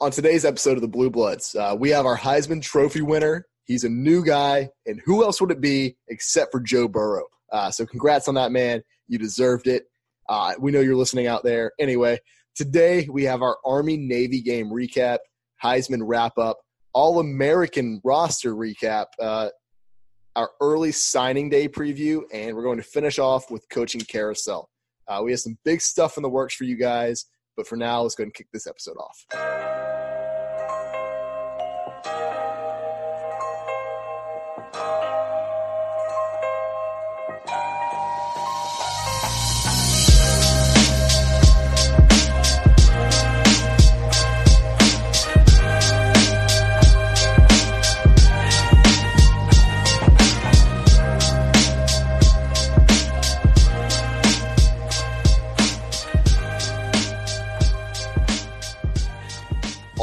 on today's episode of the Blue Bloods, uh, we have our Heisman Trophy winner. He's a new guy, and who else would it be except for Joe Burrow? Uh, so, congrats on that, man. You deserved it. Uh, we know you're listening out there. Anyway, today we have our Army Navy game recap, Heisman wrap up, All American roster recap, uh, our early signing day preview, and we're going to finish off with coaching carousel. Uh, we have some big stuff in the works for you guys, but for now, let's go and kick this episode off.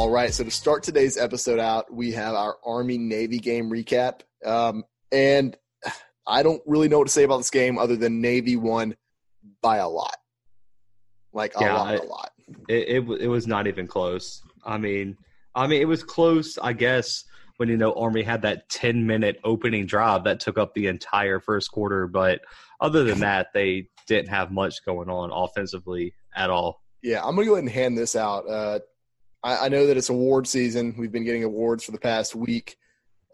All right, so to start today's episode out, we have our Army Navy game recap. Um, and I don't really know what to say about this game other than Navy won by a lot. Like a yeah, lot, it, a lot. It, it, it was not even close. I mean, I mean, it was close, I guess, when you know Army had that 10 minute opening drive that took up the entire first quarter. But other than that, they didn't have much going on offensively at all. Yeah, I'm gonna go ahead and hand this out. Uh, I, I know that it's award season. We've been getting awards for the past week.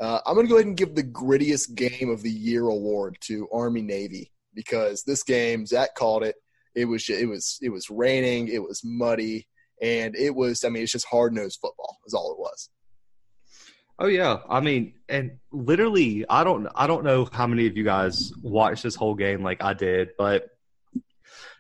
Uh, I'm going to go ahead and give the grittiest game of the year award to Army Navy because this game, Zach called it. It was it was it was raining. It was muddy, and it was. I mean, it's just hard nosed football. Is all it was. Oh yeah, I mean, and literally, I don't I don't know how many of you guys watched this whole game like I did, but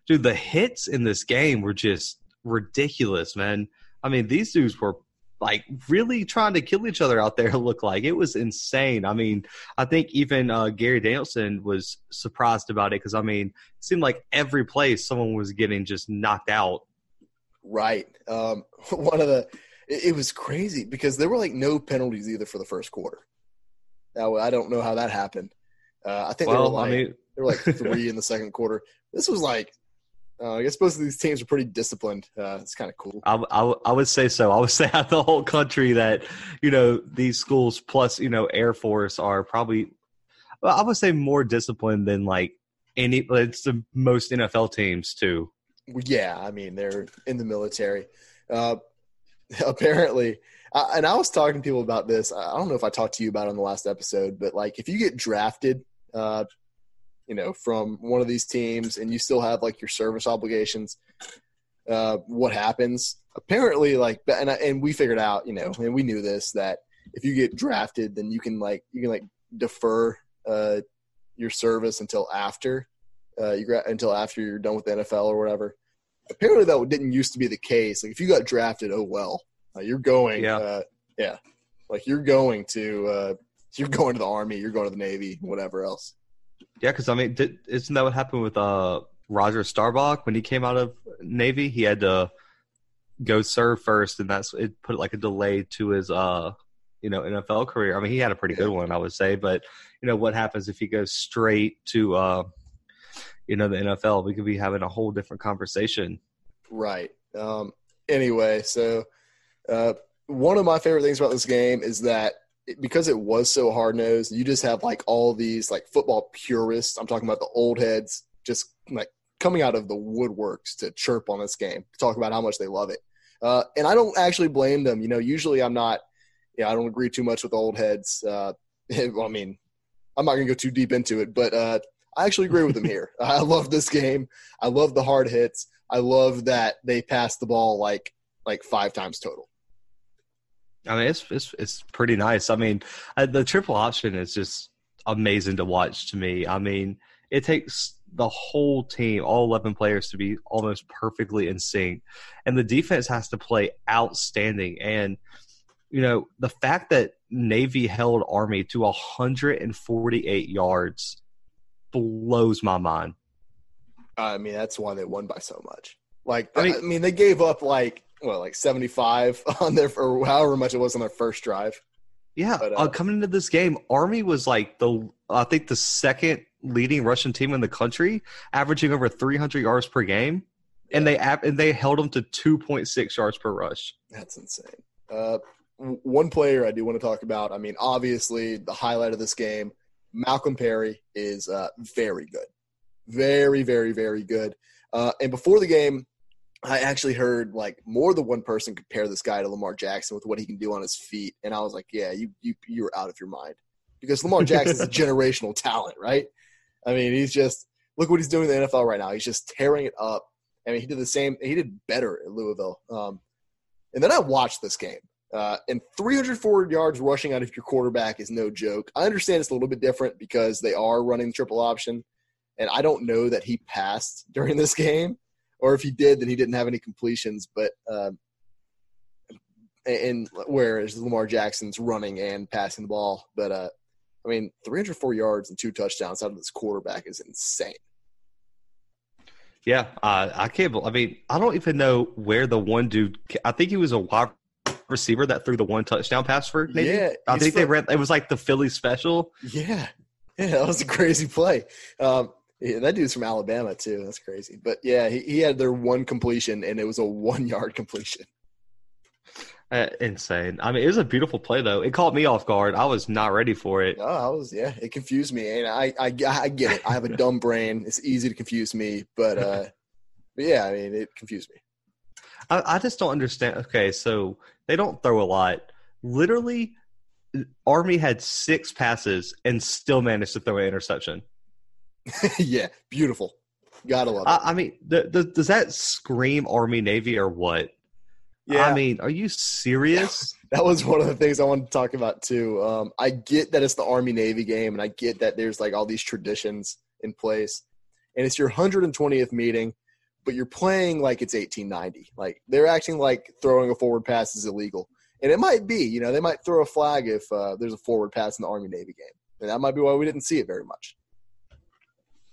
dude, the hits in this game were just ridiculous, man. I mean, these dudes were like really trying to kill each other out there. Look like it was insane. I mean, I think even uh, Gary Danielson was surprised about it because I mean, it seemed like every place someone was getting just knocked out. Right. Um, one of the it, it, was crazy because there were like no penalties either for the first quarter. Now I don't know how that happened. Uh, I think well, there were like I mean, there were like three in the second quarter. This was like uh, I guess both of these teams are pretty disciplined. Uh, it's kind of cool. I, I, I, would say so. I would say out the whole country that you know these schools plus you know Air Force are probably well, I would say more disciplined than like any. It's the most NFL teams too. Yeah, I mean they're in the military. Uh, apparently, I, and I was talking to people about this. I don't know if I talked to you about it on the last episode, but like if you get drafted uh, you know, from one of these teams and you still have like your service obligations, uh, what happens? Apparently, like, and, and we figured out, you know, and we knew this that if you get drafted, then you can like you can like defer uh, your service until after uh, you gra- until after you're done with the NFL or whatever. Apparently, that didn't used to be the case. Like, if you got drafted, oh well, uh, you're going, yeah, uh, yeah, like you're going to uh, you're going to the army, you're going to the navy, whatever else. Yeah, because I mean, did, isn't that what happened with uh, Roger Staubach when he came out of Navy? He had to go serve first, and that's it. Put like a delay to his uh, you know, NFL career. I mean, he had a pretty good one, I would say. But you know, what happens if he goes straight to uh, you know, the NFL? We could be having a whole different conversation. Right. Um, anyway, so uh, one of my favorite things about this game is that because it was so hard nosed, you just have like all these like football purists. I'm talking about the old heads just like coming out of the woodworks to chirp on this game, talk about how much they love it. Uh, and I don't actually blame them. You know, usually I'm not, yeah, I don't agree too much with old heads. Uh, well, I mean, I'm not going to go too deep into it, but uh, I actually agree with them here. I love this game. I love the hard hits. I love that they passed the ball like like five times total. I mean, it's it's it's pretty nice. I mean, uh, the triple option is just amazing to watch to me. I mean, it takes the whole team, all eleven players, to be almost perfectly in sync, and the defense has to play outstanding. And you know, the fact that Navy held Army to 148 yards blows my mind. I mean, that's why they won by so much. Like, I mean, I mean, they gave up like well, like 75 on their, or however much it was on their first drive. Yeah. But, uh, uh, coming into this game, Army was like the, I think the second leading rushing team in the country, averaging over 300 yards per game. Yeah. And they and they held them to 2.6 yards per rush. That's insane. Uh, one player I do want to talk about. I mean, obviously, the highlight of this game, Malcolm Perry, is uh, very good. Very, very, very good. Uh, and before the game, I actually heard like more than one person compare this guy to Lamar Jackson with what he can do on his feet, and I was like, "Yeah, you you you're out of your mind," because Lamar Jackson's a generational talent, right? I mean, he's just look what he's doing in the NFL right now. He's just tearing it up. I mean, he did the same. He did better at Louisville. Um, and then I watched this game, uh, and 304 yards rushing out of your quarterback is no joke. I understand it's a little bit different because they are running the triple option, and I don't know that he passed during this game or if he did, then he didn't have any completions. But um, and whereas Lamar Jackson's running and passing the ball, but uh, I mean, 304 yards and two touchdowns out of this quarterback is insane. Yeah, uh, I can't. I mean, I don't even know where the one dude. I think he was a wide receiver that threw the one touchdown pass for. Maybe? Yeah, I think they ran. It was like the Philly special. Yeah, yeah, that was a crazy play. Um, yeah, that dude's from Alabama too. That's crazy. But yeah, he, he had their one completion, and it was a one yard completion. Uh, insane. I mean, it was a beautiful play though. It caught me off guard. I was not ready for it. No, I was. Yeah, it confused me, and I I, I get it. I have a dumb brain. It's easy to confuse me, but uh, but yeah, I mean, it confused me. I, I just don't understand. Okay, so they don't throw a lot. Literally, Army had six passes and still managed to throw an interception. yeah, beautiful. Gotta love it. I, I mean, the, the, does that scream Army Navy or what? Yeah. I mean, are you serious? that was one of the things I wanted to talk about too. Um, I get that it's the Army Navy game, and I get that there's like all these traditions in place, and it's your 120th meeting, but you're playing like it's 1890. Like they're acting like throwing a forward pass is illegal, and it might be. You know, they might throw a flag if uh, there's a forward pass in the Army Navy game, and that might be why we didn't see it very much.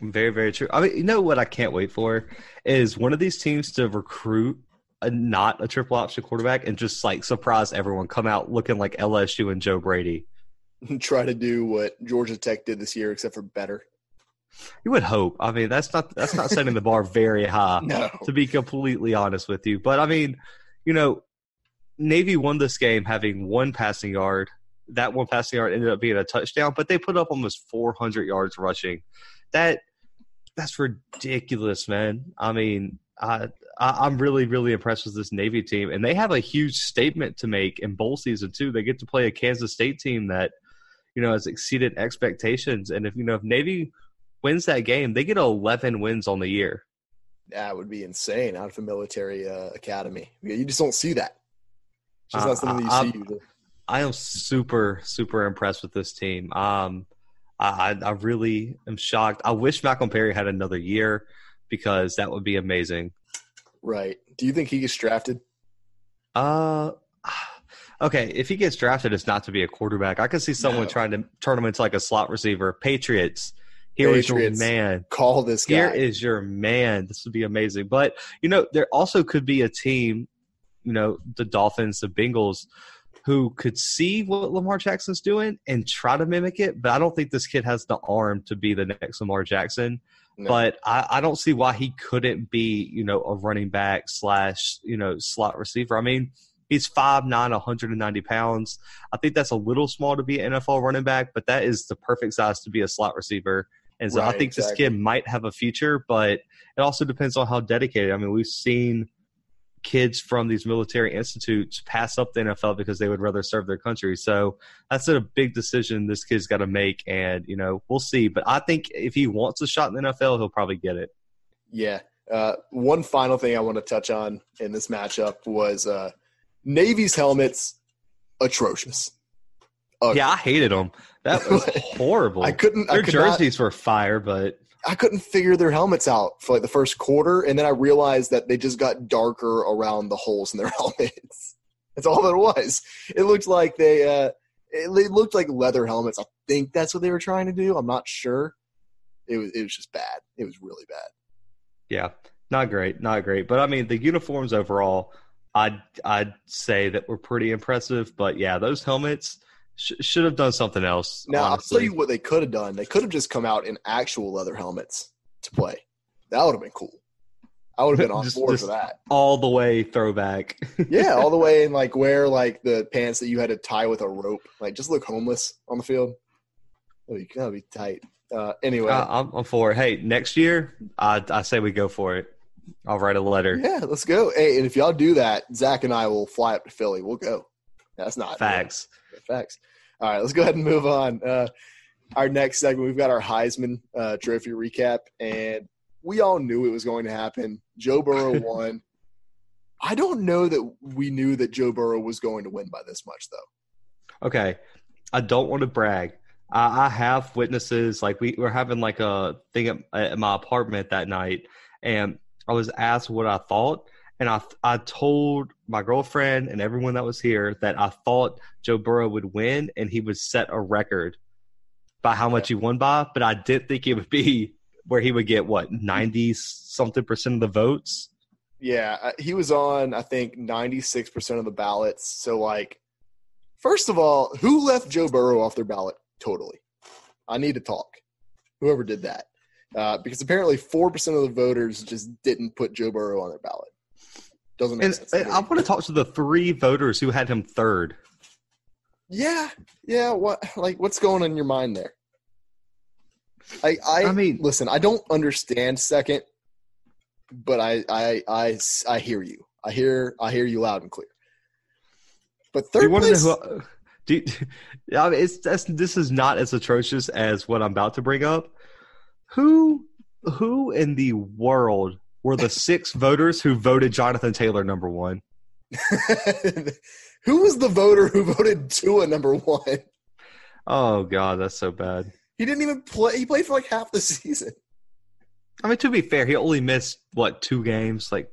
Very, very true. I mean, you know what I can't wait for is one of these teams to recruit a not a triple option quarterback and just like surprise everyone, come out looking like LSU and Joe Brady. Try to do what Georgia Tech did this year, except for better. You would hope. I mean, that's not that's not setting the bar very high. no. To be completely honest with you, but I mean, you know, Navy won this game having one passing yard. That one passing yard ended up being a touchdown, but they put up almost 400 yards rushing. That that's ridiculous, man. I mean, I, I am really really impressed with this Navy team, and they have a huge statement to make in bowl season too. They get to play a Kansas State team that you know has exceeded expectations, and if you know if Navy wins that game, they get 11 wins on the year. That would be insane out of a military uh, academy. You just don't see that. It's just not something uh, you see usually. I am super super impressed with this team. Um, I, I really am shocked. I wish Malcolm Perry had another year because that would be amazing. Right. Do you think he gets drafted? Uh, okay. If he gets drafted, it's not to be a quarterback. I could see someone no. trying to turn him into like a slot receiver. Patriots. Here Patriots, is your man. Call this guy. Here is your man. This would be amazing. But you know, there also could be a team. You know, the Dolphins, the Bengals, who could see what Lamar Jackson's doing and try to mimic it. But I don't think this kid has the arm to be the next Lamar Jackson. No. But I, I, don't see why he couldn't be, you know, a running back slash, you know, slot receiver. I mean, he's 5'9", 190 pounds. I think that's a little small to be an NFL running back, but that is the perfect size to be a slot receiver. And so right, I think exactly. this kid might have a future, but it also depends on how dedicated. I mean, we've seen – kids from these military institutes pass up the NFL because they would rather serve their country. So that's a big decision this kid's got to make, and you know we'll see. But I think if he wants a shot in the NFL, he'll probably get it. Yeah. Uh, one final thing I want to touch on in this matchup was uh, Navy's helmets atrocious. Ugly. Yeah, I hated them. That was horrible. I couldn't. Their I could jerseys not, were fire, but I couldn't figure their helmets out for like the first quarter, and then I realized that they just got darker around the holes in their helmets. That's all that it was. It looked like they uh, it, it, looked like leather helmets. I think that's what they were trying to do. I'm not sure. It was it was just bad. It was really bad. Yeah, not great, not great. But I mean, the uniforms overall, I'd I'd say that were pretty impressive. But yeah, those helmets Sh- should have done something else. Now honestly. I'll tell you what they could have done. They could have just come out in actual leather helmets to play. That would have been cool. I would have been on Just- board just- for that. All the way throwback. Yeah, all the way and like wear like the pants that you had to tie with a rope. Like just look homeless on the field. That'd be, that'd be tight. Uh, anyway, Uh, I'm, I'm for it. Hey, next year, I, I say we go for it. I'll write a letter. yeah, let's go. Hey, and if y'all do that, Zach and I will fly up to Philly. We'll go. That's not Facts. Facts. All right, let's go ahead and move on. Uh, our next segment, we've got our Heisman uh, Trophy recap, and we all knew it was going to happen. Joe Burrow won. I don't know that we knew that Joe Burrow was going to win by this much, though. Okay. I don't want to brag. I, I have witnesses. Like we were having like a thing at, at my apartment that night, and I was asked what I thought, and I I told my girlfriend and everyone that was here that I thought Joe Burrow would win and he would set a record by how much he won by, but I did think it would be where he would get what ninety something percent of the votes. Yeah, he was on, I think, 96% of the ballots. So, like, first of all, who left Joe Burrow off their ballot totally? I need to talk. Whoever did that. Uh, because apparently 4% of the voters just didn't put Joe Burrow on their ballot. Doesn't make And, sense. to and me. I want to talk to the three voters who had him third. Yeah, yeah. What like what's going on in your mind there? I I, I mean- listen. I don't understand second, but I I I I hear you. I hear I hear you loud and clear. But Do third want place, who? Do you, I mean, it's that's, this is not as atrocious as what I'm about to bring up. Who who in the world were the six voters who voted Jonathan Taylor number one? who was the voter who voted Tua number one? Oh God, that's so bad. He didn't even play. He played for like half the season. I mean, to be fair, he only missed what two games, like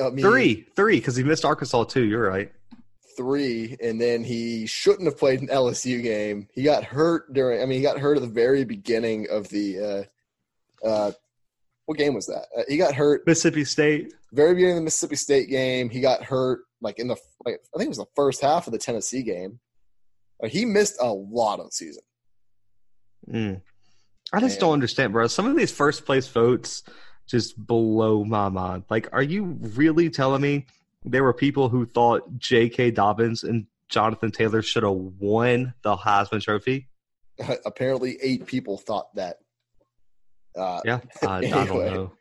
I mean, three, three, because he missed Arkansas too. You're right. three, and then he shouldn't have played an LSU game. He got hurt during. I mean, he got hurt at the very beginning of the. Uh, uh, what game was that? Uh, he got hurt Mississippi State. very beginning of the Mississippi State game. He got hurt like in the like I think it was the first half of the Tennessee game. Uh, he missed a lot of the season. Mm. I just don't understand, bro. Some of these first place votes just blow my mind. Like, are you really telling me there were people who thought J.K. Dobbins and Jonathan Taylor should have won the Heisman Trophy? Apparently, eight people thought that. Uh, Yeah, I, I don't know.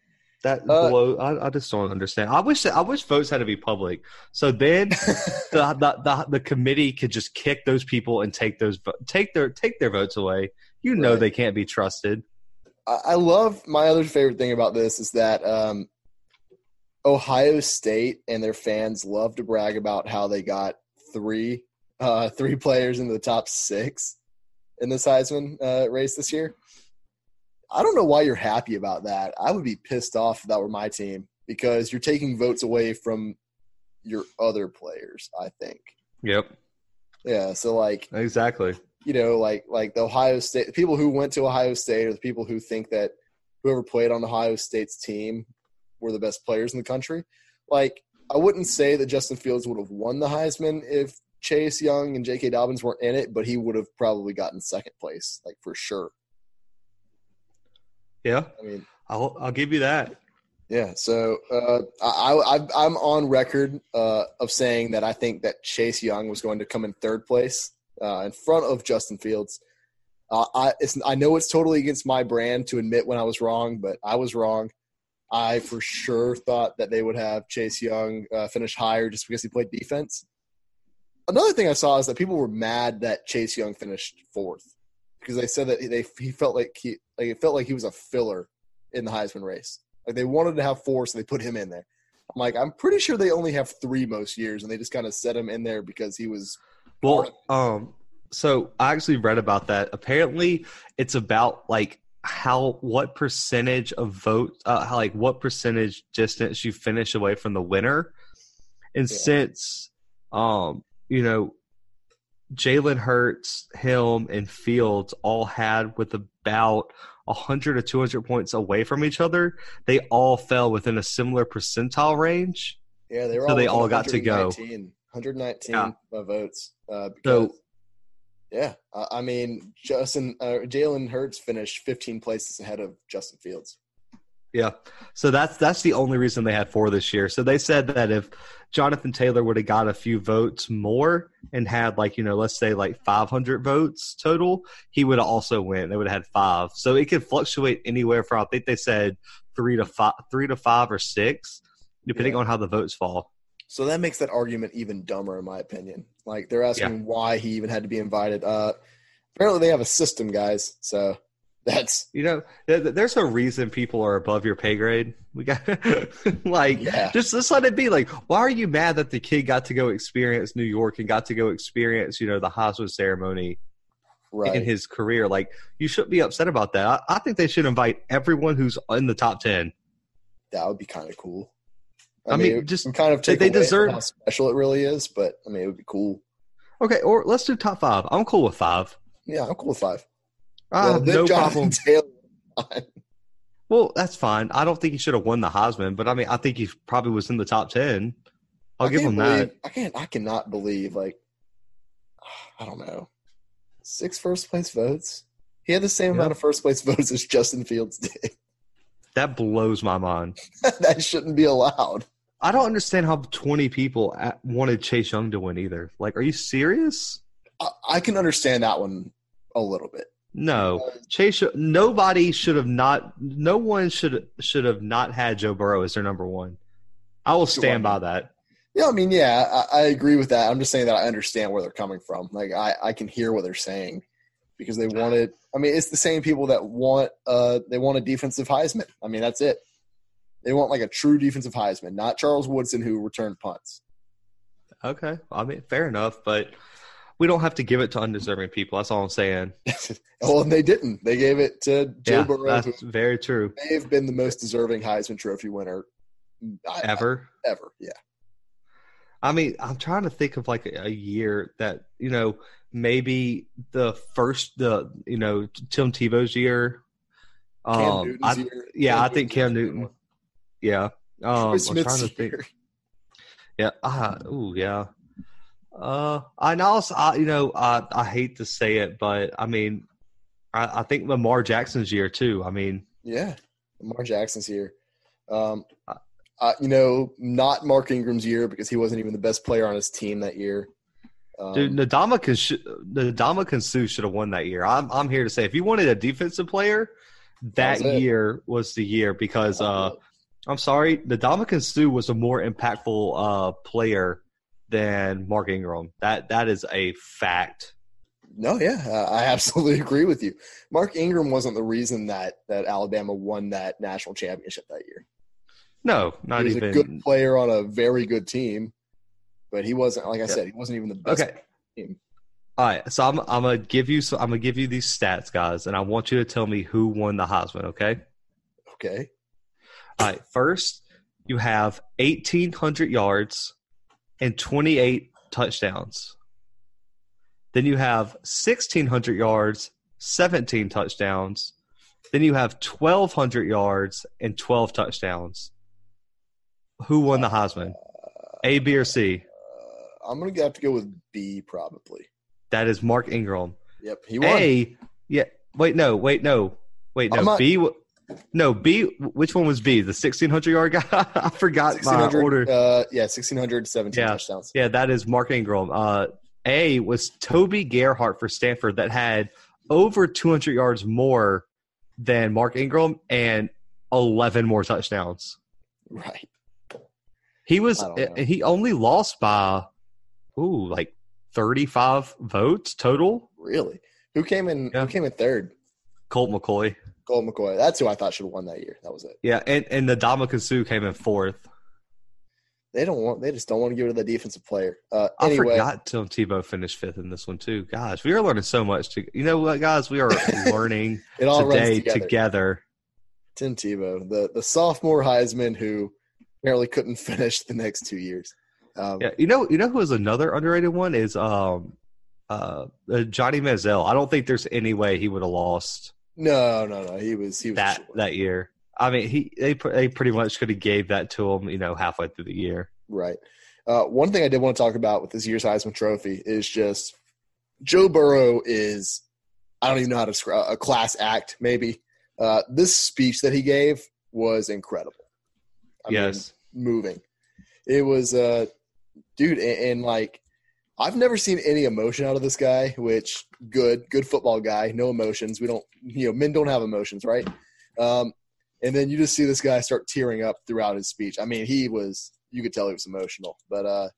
That Uh, blow. I, I just don't understand. I wish that, I wish votes had to be public. So then the, the the the committee could just kick those people and take those take their take their votes away. You know Right. they can't be trusted. I I love my other favorite thing about this is that um, Ohio State and their fans love to brag about how they got three uh, three players in the top six in this Heisman uh, race this year. I don't know why you're happy about that. I would be pissed off if that were my team because you're taking votes away from your other players. I think. Yep, Yeah. So like exactly. you know, like like the Ohio State the people who went to Ohio State or the people who think that whoever played on Ohio State's team were the best players in the country. Like I wouldn't say that Justin Fields would have won the Heisman if Chase Young and J.K. Dobbins weren't in it, but he would have probably gotten second place, like for sure. Yeah, I mean, I'll I'll give you that. yeah. So uh, I, I I'm on record uh, of saying that I think that Chase Young was going to come in third place uh, in front of Justin Fields. Uh, I it's, I know it's totally against my brand to admit when I was wrong, but I was wrong. I for sure thought that they would have Chase Young uh, finish higher just because he played defense. Another thing I saw is that people were mad that Chase Young finished fourth because they said that they he felt like he like it felt like he was a filler in the Heisman race. Like they wanted to have four, so they put him in there. I'm like, I'm pretty sure they only have three most years, and they just kind of set him in there because he was. Well, um, so I actually read about that. Apparently, it's about like how what percentage of vote, uh, how like what percentage distance you finish away from the winner, and Yeah. since, um, you know, Jalen Hurts, him, and Fields all had with about 100 or 200 points away from each other, they all fell within a similar percentile range. Yeah, they were. So all they all got to go. 119 119 Yeah. votes. Uh, So- yeah, I, I mean, Justin uh, Jalen Hurts finished 15 places ahead of Justin Fields. Yeah. So that's that's the only reason they had four this year. So they said that if Jonathan Taylor would have got a few votes more and had like, you know, let's say like 500 votes total, he would have also win. They would have had five. So it could fluctuate anywhere from I think they said 3 to 5 3 to 5 or 6 depending Yeah. on how the votes fall. So that makes that argument even dumber, in my opinion. Like they're asking why he even had to be invited. Uh, apparently, they have a system, guys. So that's You know, th- th- there's a reason people are above your pay grade. We got like Yeah. just just let it be. Like, why are you mad that the kid got to go experience New York and got to go experience, you know, the Heisman ceremony right. in his career? Like, you shouldn't be upset about that. I, I think they should invite everyone who's in the top ten. that would be kind of cool. I mean, it just- kind of take they deserve- how special it really is. But I mean, it would be cool. Okay, or let's do top five. I'm cool with five. Yeah, I'm cool with five. I Well, no Jonathan problem. Taylor. Well, that's fine. I don't think he should have won the Heisman, but I mean, I think he probably was in the top ten. I'll I give him believe, that. I can't. I cannot believe like I don't know six first place votes. He had the same Yeah. amount of first place votes as Justin Fields did. That blows my mind. that shouldn't be allowed. I don't understand how 20 people at, wanted Chase Young to win either. Like, are you serious? I, I can understand that one a little bit. No, Chase. Nobody should have not. No one should should have not had Joe Burrow as their number one. I will stand by that. Yeah, I mean, yeah, I, I agree with that. I'm just saying that I understand where they're coming from. Like, I, I can hear what they're saying because they wanted. I mean, it's the same people that want. Uh, they want a defensive Heisman. I mean, that's it. They want like a true defensive Heisman, not Charles Woodson who returned punts. Okay, I mean, fair enough, but we don't have to give it to undeserving people. That's all I'm saying. well, and they didn't. They gave it to Joe yeah, Burrow, that's very true. They have been the most deserving Heisman Trophy winner I- Ever. I- ever. Yeah. I mean, I'm trying to think of like a, a year that you know maybe the first the you know Tim Tebow's year. Cam Um, I- year. yeah, I think Cam. Newton. Yeah. Um, I'm trying to think. year. Yeah. Ah. Ooh. Yeah. Uh. and also- I, you know. I. I hate to say it, but I mean, I, I think Lamar Jackson's year too. I mean, Yeah, Lamar Jackson's here. Um, uh, you know, not Mark Ingram's year because he wasn't even the best player on his team that year. Um, dude, Nadama can Nadama Suh should have won that year. I'm. I'm here to say, if you wanted a defensive player, that, That was year was the year because. uh I'm sorry, Nadama Suh was a more impactful uh player than Mark Ingram. That that is a fact. no, yeah, uh, I absolutely agree with you. Mark Ingram wasn't the reason that that Alabama won that national championship that year. No, not he was even. a good player on a very good team, but he wasn't. Like I Yeah. said, he wasn't even the best. Okay. team. All right, so I'm I'm gonna give you so I'm gonna give you these stats, guys, and I want you to tell me who won the Heisman. Okay. Okay, All right. First, you have 1,800 yards and 28 touchdowns. Then you have 1,600 yards, 17 touchdowns. Then you have 1,200 yards and 12 touchdowns. Who won the Heisman? A, B, or C? uh, I'm gonna have to go with B probably. That is Mark Ingram. Yep, he won. A, yeah. Wait, no, wait, no, wait, no. Not- B, no, B. Which one was B? The 1,600 yard guy? I forgot my order. Uh, yeah, 1600, 17 Yeah. touchdowns. Yeah, that is Mark Ingram. Uh, A was Toby Gerhart for Stanford that had over 200 yards more than Mark Ingram and 11 more touchdowns. Right. He was he only lost by ooh like 35 votes total. Really? Who came in? Yeah. Who came in third? Colt McCoy. Colt McCoy. That's who I thought should have won that year. That was it. Yeah, and and the Suh came in fourth. They don't want. They just don't want to give it to the defensive player. Uh, I forgot Tim Tebow finished fifth in this one too. Gosh, we are learning so much. To, you know what, guys? We are learning it all runs today together. together. Tim Tebow, the the sophomore Heisman who apparently couldn't finish the next two years. Um, Yeah, you know, you know who is another underrated one is um, uh, uh, Johnny Manziel. I don't think there's any way he would have lost No, no, no. He was he was that short. that year. I mean, he they they pretty much could have gave that to him, you know, halfway through the year. right. Uh, one thing I did want to talk about with this year's Heisman Trophy is just Joe Burrow is I don't even know how to describe a class act. Maybe uh, this speech that he gave was incredible. I yes. mean, moving. It was, uh, dude, and, and like I've never seen any emotion out of this guy. Which good, good football guy, no emotions. We don't, you know, men don't have emotions, right? Um, and then you just see this guy start tearing up throughout his speech. I mean, he was, you could tell he was emotional, but uh,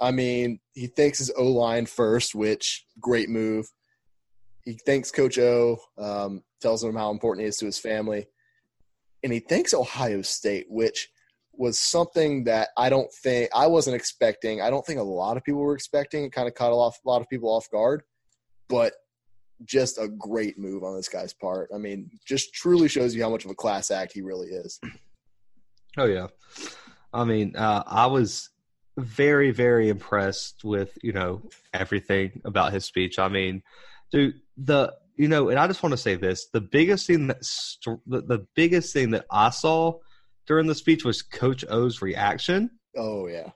I mean, he thanks his O line first, which great move. He thanks Coach O, um, tells him how important he is to his family, and he thanks Ohio State, which was something that I don't think I wasn't expecting. I don't think a lot of people were expecting. It kind of caught off a lot of people off guard, but just a great move on this guy's part. I mean, just truly shows you how much of a class act he really is. Oh yeah, I mean, uh, I was very very impressed with you know everything about his speech. I mean, dude, the you know, and I just want to say this: the biggest thing that st- the biggest thing that I saw during the speech was Coach O's reaction. Oh yeah,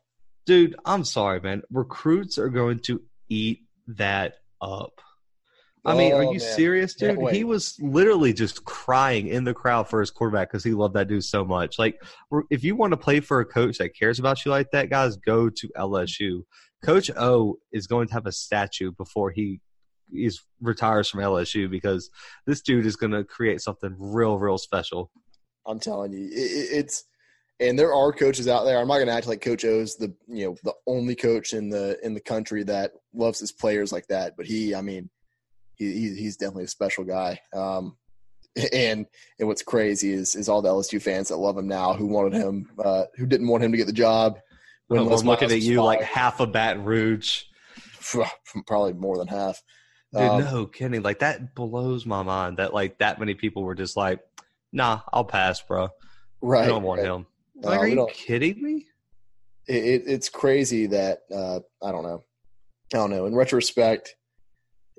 dude, I'm sorry, man. Recruits are going to eat that up. I mean, are Oh, you man. serious, dude? He was literally just crying in the crowd for his quarterback because he loved that dude so much. Like, if you want to play for a coach that cares about you like that, guys, go to LSU. Coach O is going to have a statue before he is retires from LSU because this dude is going to create something real, real special. I'm telling you, it, it- it's and there are coaches out there. I'm not going to act like Coach O's the you know the only coach in the in the country that loves his players like that. But he, I mean, he, he he's definitely a special guy. Um, and and what's crazy is is all the LSU fans that love him now who wanted him, uh, who didn't want him to get the job. When Les I'm looking at you like half a Baton Rouge. probably more than half. Dude, Um, no kidding. Like that blows my mind that like that many people were just like, nah, I'll pass, bro. right. I don't want right. him. Uh, Like, are you don't- kidding me? it, it, it's crazy that uh, I don't know. I don't know. In retrospect,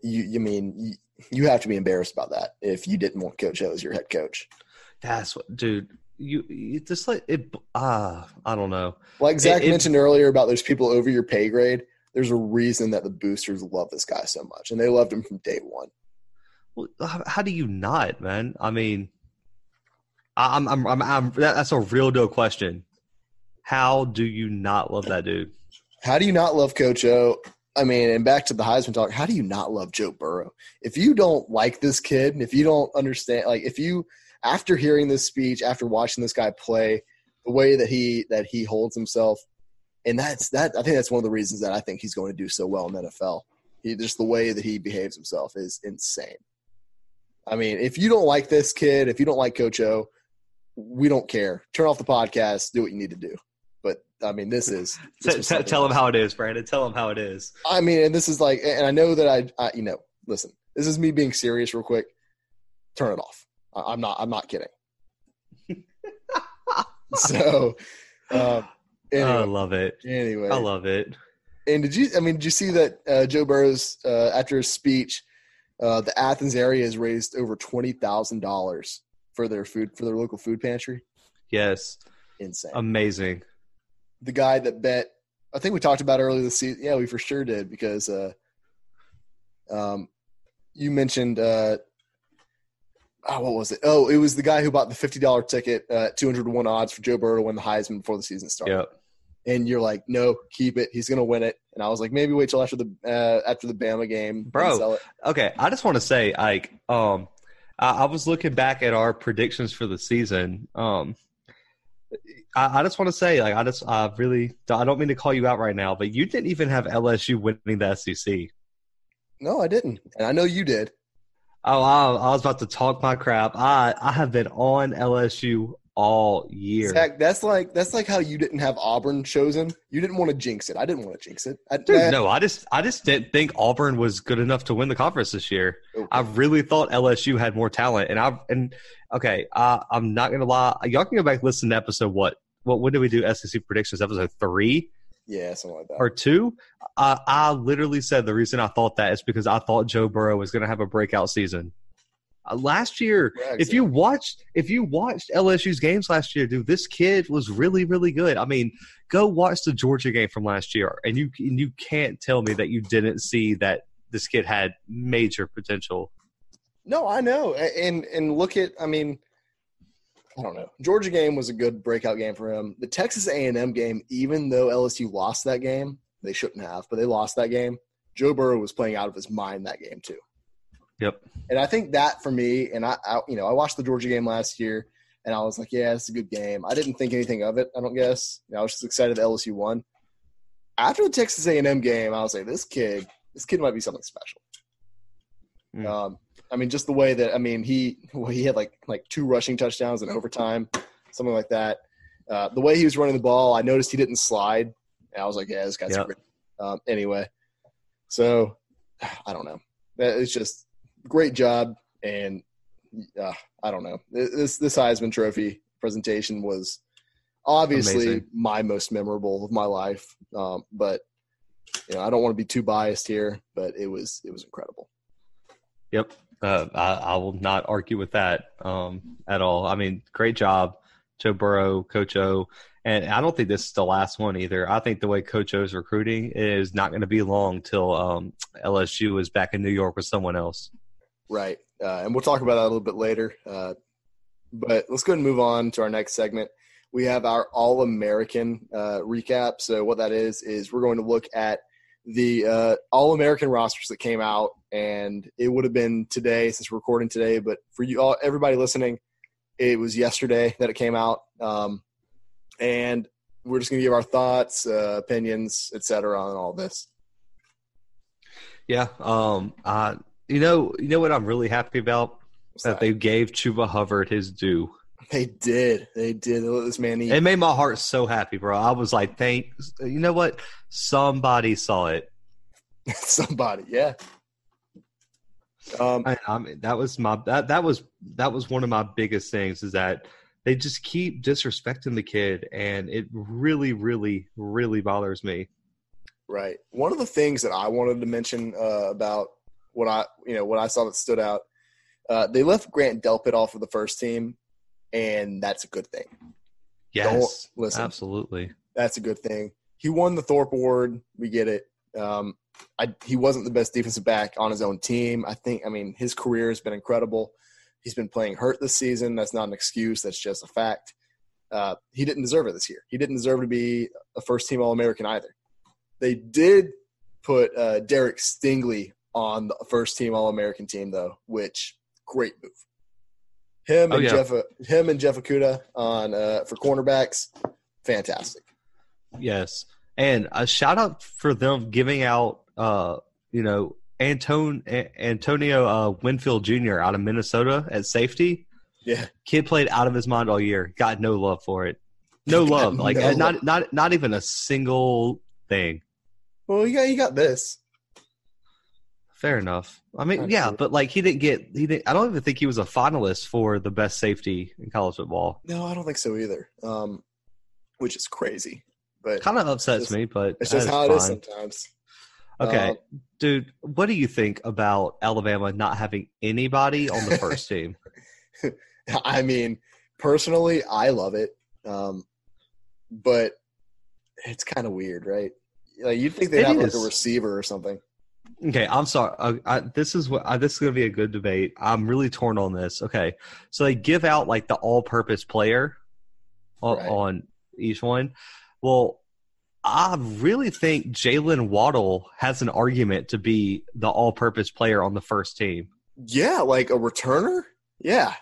you you mean you, you have to be embarrassed about that if you didn't want Coach O as your head coach. That's what, dude. You, you just like it. Ah, I don't know. Like Zach it- mentioned earlier about those people over your pay grade. There's a reason that the boosters love this guy so much, and they loved him from day one. Well, how, how do you not, man? I mean, I- I'm, I'm, I'm, I'm that, that's a real deal question. How do you not love that dude? How do you not love Coach O? I mean, and back to the Heisman talk. How do you not love Joe Burrow? If you don't like this kid, and if you don't understand, like if you after hearing this speech, after watching this guy play, the way that he that he holds himself, and that's that. I think that's one of the reasons that I think he's going to do so well in NFL. He just the way that he behaves himself is insane. I mean, if you don't like this kid, if you don't like Coach O, we don't care. Turn off the podcast. Do what you need to do. But I mean, this is this T- was t- something tell them how it is, Brandon. Tell them how it is. I mean, and this is like, and I know that I, I, you know, listen, this is me being serious, real quick. Turn it off. I, I'm not. I'm not kidding. so, um, anyway, I love it. anyway, I love it. and did you? I mean, did you see that uh, Joe Burrow's uh, after his speech, uh, the Athens area has raised over twenty thousand dollars for their food for their local food pantry. Yes, Insane. amazing. the guy that bet I think we talked about earlier this season. Yeah, we for sure did because uh, um, you mentioned uh, oh, what was it? Oh, it was the guy who bought the fifty dollar ticket uh, at two hundred to one odds for Joe Burrow to win the Heisman before the season started. Yep. And you're like, no, keep it. He's gonna win it. And I was like, maybe wait till after the uh, after the Bama game, and Bro. sell it. Okay, I just want to say, like, um, I, I was looking back at our predictions for the season. Um, I, I just want to say, like, I just, I really, I don't mean to call you out right now, but you didn't even have LSU winning the SEC. No, I didn't, and I know you did. Oh, I, I was about to talk my crap. I, I have been on LSU all year. Zach, that's like that's like how you didn't have Auburn chosen. You didn't want to jinx it. I didn't want to jinx it. I, Dude, nah, no, I just, I just didn't think Auburn was good enough to win the conference this year. okay. I really thought LSU had more talent, and I and okay, uh, I'm not gonna lie. Y'all can go back and listen to episode what? What? When did we do SEC predictions? Episode three yeah, something like that. or two? Uh, I literally said the reason I thought that is because I thought Joe Burrow was gonna have a breakout season. Uh, last year, Correct, if you watched if you watched LSU's games last year, dude, this kid was really really good. I mean, go watch the Georgia game from last year, and you and you can't tell me that you didn't see that this kid had major potential. No, I know, and and look at, I mean, I don't know. Georgia game was a good breakout game for him. The Texas A&M game, even though LSU lost that game, they shouldn't have, but they lost that game. Joe Burrow was playing out of his mind that game too. Yep. And I think that for me, and I, I, you know, I watched the Georgia game last year, and I was like, yeah, it's a good game. I didn't think anything of it. I don't guess. You know, I was just excited that LSU won. After the Texas A&M game, I was like, this kid, this kid might be something special. Mm. Um, I mean, just the way that I mean, he well, he had like like two rushing touchdowns in overtime, something like that. Uh, the way he was running the ball, I noticed he didn't slide, and I was like, yeah, this guy's Yep. great. Um, anyway, so I don't know. It's just great job, and uh, I don't know. This this Heisman Trophy presentation was obviously Amazing. my most memorable of my life. Um, but you know, I don't want to be too biased here, but it was it was incredible. Yep. Uh, I, I will not argue with that um, at all. I mean, great job, Joe Burrow, Coach O. And I don't think this is the last one either. I think the way Coach O's recruiting is not going to be long till um, LSU is back in New York with someone else. Right. Uh, and we'll talk about that a little bit later. Uh, but let's go and move on to our next segment. We have our All American uh, recap. So, what that is, is we're going to look at the uh, All American rosters that came out. And it would have been today since we're recording today. But for you all, everybody listening, it was yesterday that it came out. Um, and we're just going to give our thoughts, uh, opinions, etc. on all this. Yeah. Um. You know. You know what I'm really happy about What's that that? they gave Chuba Hubbard his due. They did. They did. They let this man eat. It made my heart so happy, bro. I was like, "Thank." You know what? Somebody saw it. Somebody, yeah. Um, I, I mean, that was my that that was that was one of my biggest things is that they just keep disrespecting the kid, and it really, really, really bothers me. right. One of the things that I wanted to mention uh, about what I, you know, what I saw that stood out, uh, they left Grant Delpit off of the first team, and that's a good thing. Yes, listen. absolutely. That's a good thing. He won the Thorpe Award. We get it. Um, I, he wasn't the best defensive back on his own team. I think. I mean, his career has been incredible. He's been playing hurt this season. That's not an excuse. That's just a fact. Uh, he didn't deserve it this year. He didn't deserve to be a first team All American either. They did put uh, Derek Stingley on the first team All American team though, which great move. Him Oh, and yeah. Jeff, him and Jeff Okudah on uh, for cornerbacks, fantastic. Yes, and a shout out for them giving out, uh, you know, Anton A- Antonio uh, Winfield Jr. out of Minnesota at safety. Yeah, Kid played out of his mind all year. Got no love for it. No love. Like no not love. not not even a single thing. well, you got you got this. Fair enough. I mean, That's yeah, true. but like he didn't get he didn't. I don't even think he was a finalist for the best safety in college football. No, I don't think so either. Um, which is crazy, but Kind of upsets It's- me, but it's just is how it is fine. sometimes. Okay, Um, dude, what do you think about Alabama not having anybody on the first team? I mean, personally, I love it, um, but it's kind of weird, right? Like you'd think they'd It have like a receiver or something. Okay, I'm sorry. Uh, I, this is what uh, this is going to be a good debate. I'm really torn on this. Okay, so they give out like the all-purpose player on, Right. on each one. Well, I really think Jaylen Waddle has an argument to be the all-purpose player on the first team, Yeah, like a returner. Yeah,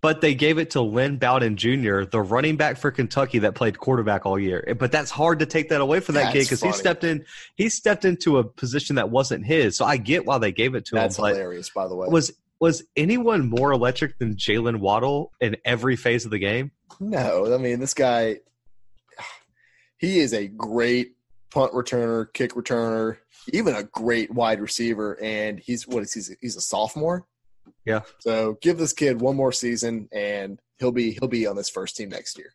but they gave it to Lynn Bowden Jr., the running back for Kentucky that played quarterback all year. But that's hard to take that away from that kid because he stepped in. He stepped into a position that wasn't his. So I get why they gave it to that's him, That's hilarious. By the way, was was anyone more electric than Jaylen Waddle in every phase of the game? no, I mean this guy. He is a great punt returner, kick returner, even a great wide receiver, and he's what is he? He's a sophomore. Yeah. So give this kid one more season, and he'll be he'll be on this first team next year.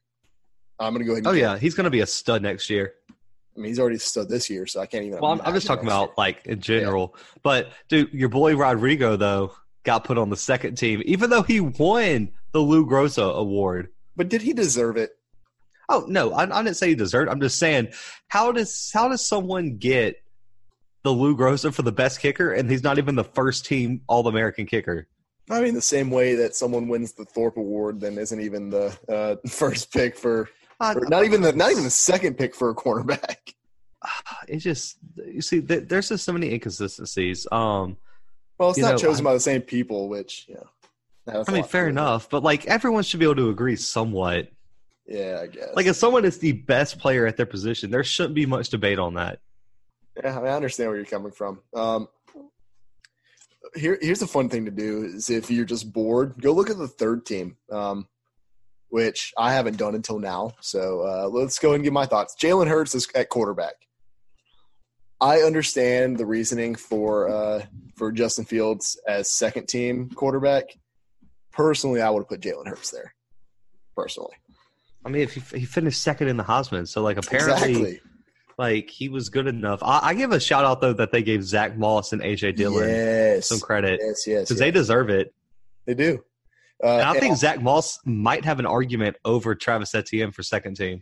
I'm gonna go ahead. And Oh yeah, he's going to be a stud next year. I mean he's already stood this year, so I can't even. Well, I'm, I'm just talking about like in general. But dude, your boy Rodrigo though got put on the second team, even though he won the Lou Groza award. But did he deserve it? Oh no, I, I didn't say he deserved. I'm just saying, how does how does someone get the Lou Groza for the best kicker and he's not even the first team All American kicker? I mean, the same way that someone wins the Thorpe Award, then isn't even the uh, first pick for, I, not even the not even the second pick for a cornerback. it just you see th- there's just so many inconsistencies. Um, Well, it's not know, chosen I- by the same people, which yeah. that's I a mean, fair cooler. enough, but like everyone should be able to agree somewhat. Yeah, I guess. Like if someone is the best player at their position, there shouldn't be much debate on that. Yeah, I, mean, I understand where you're coming from. Um, here, here's a fun thing to do: is if you're just bored, go look at the third team, um, which I haven't done until now. So uh, let's go and give my thoughts. Jalen Hurts is at quarterback. I understand the reasoning for uh, for Justin Fields as second team quarterback. Personally, I would have put Jalen Hurts there. Personally, I mean, if he, he finished second in the Heisman, so like apparently, exactly. Like he was good enough. I, I give a shout out though that they gave Zach Moss and AJ Dillon Yes, some credit yes, yes, because yes. they deserve it. they do. Uh, And I and think Zach Moss might have an argument over Travis Etienne for second team.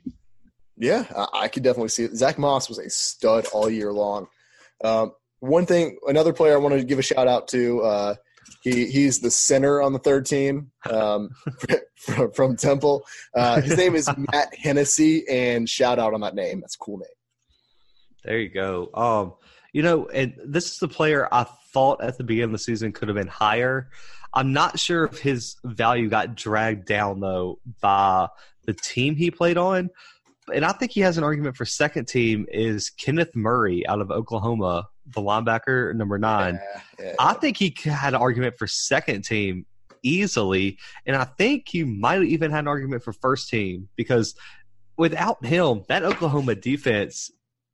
Yeah, I, I could definitely see it. Zach Moss was a stud all year long. Um, one thing, another player I wanted to give a shout out to. Uh, he he's the center on the third team um, from, from Temple. Uh, his name is Matt Hennessy, and shout out on that name. That's a cool name. There you go. Um, you know, and this is the player I thought at the beginning of the season could have been higher. I'm not sure if his value got dragged down though by the team he played on. And I think he has an argument for second team is Kenneth Murray out of Oklahoma, the linebacker number nine. Yeah, yeah, I think he had an argument for second team easily, and I think he might have even had an argument for first team because without him, that Oklahoma defense,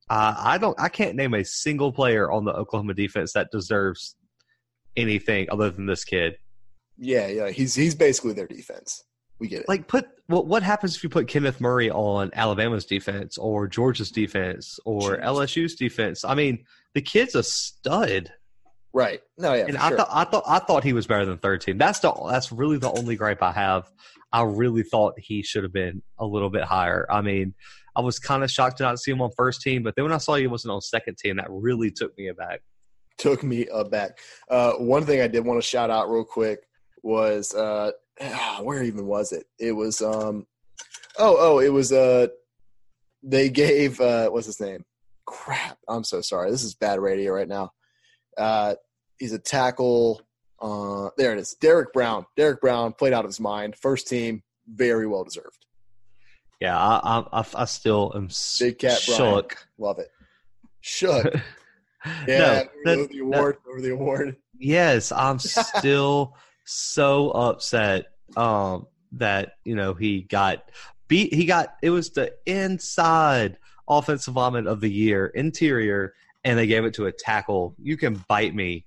uh, I don't, I can't name a single player on the Oklahoma defense that deserves anything other than this kid. yeah, yeah. He's he's basically their defense. We get it. Like, put what what happens if you put Kenneth Murray on Alabama's defense or Georgia's defense or Jeez. LSU's defense? I mean, the kid's a stud. right? No, yeah. and I sure. thought I thought I thought he was better than third team. That's the that's really the only gripe I have. I really thought he should have been a little bit higher. I mean, I was kind of shocked to not see him on first team, but then when I saw he wasn't on second team, that really took me aback. took me aback. Uh, one thing I did want to shout out real quick was uh, where even was it? It was um, oh oh it was uh, they gave uh, what's his name? Crap! I'm so sorry. This is bad radio right now. Uh, he's a tackle. Uh, there it is. Derrick Brown. Derrick Brown played out of his mind. First team, very well deserved. Yeah, I I, I, still am Big Cat Brian. Love it. Shook. Yeah, no, over the award. over the award. Yes, I'm still so upset um, that you know he got beat. He got it was the inside offensive lineman of the year, interior, and they gave it to a tackle. You can bite me.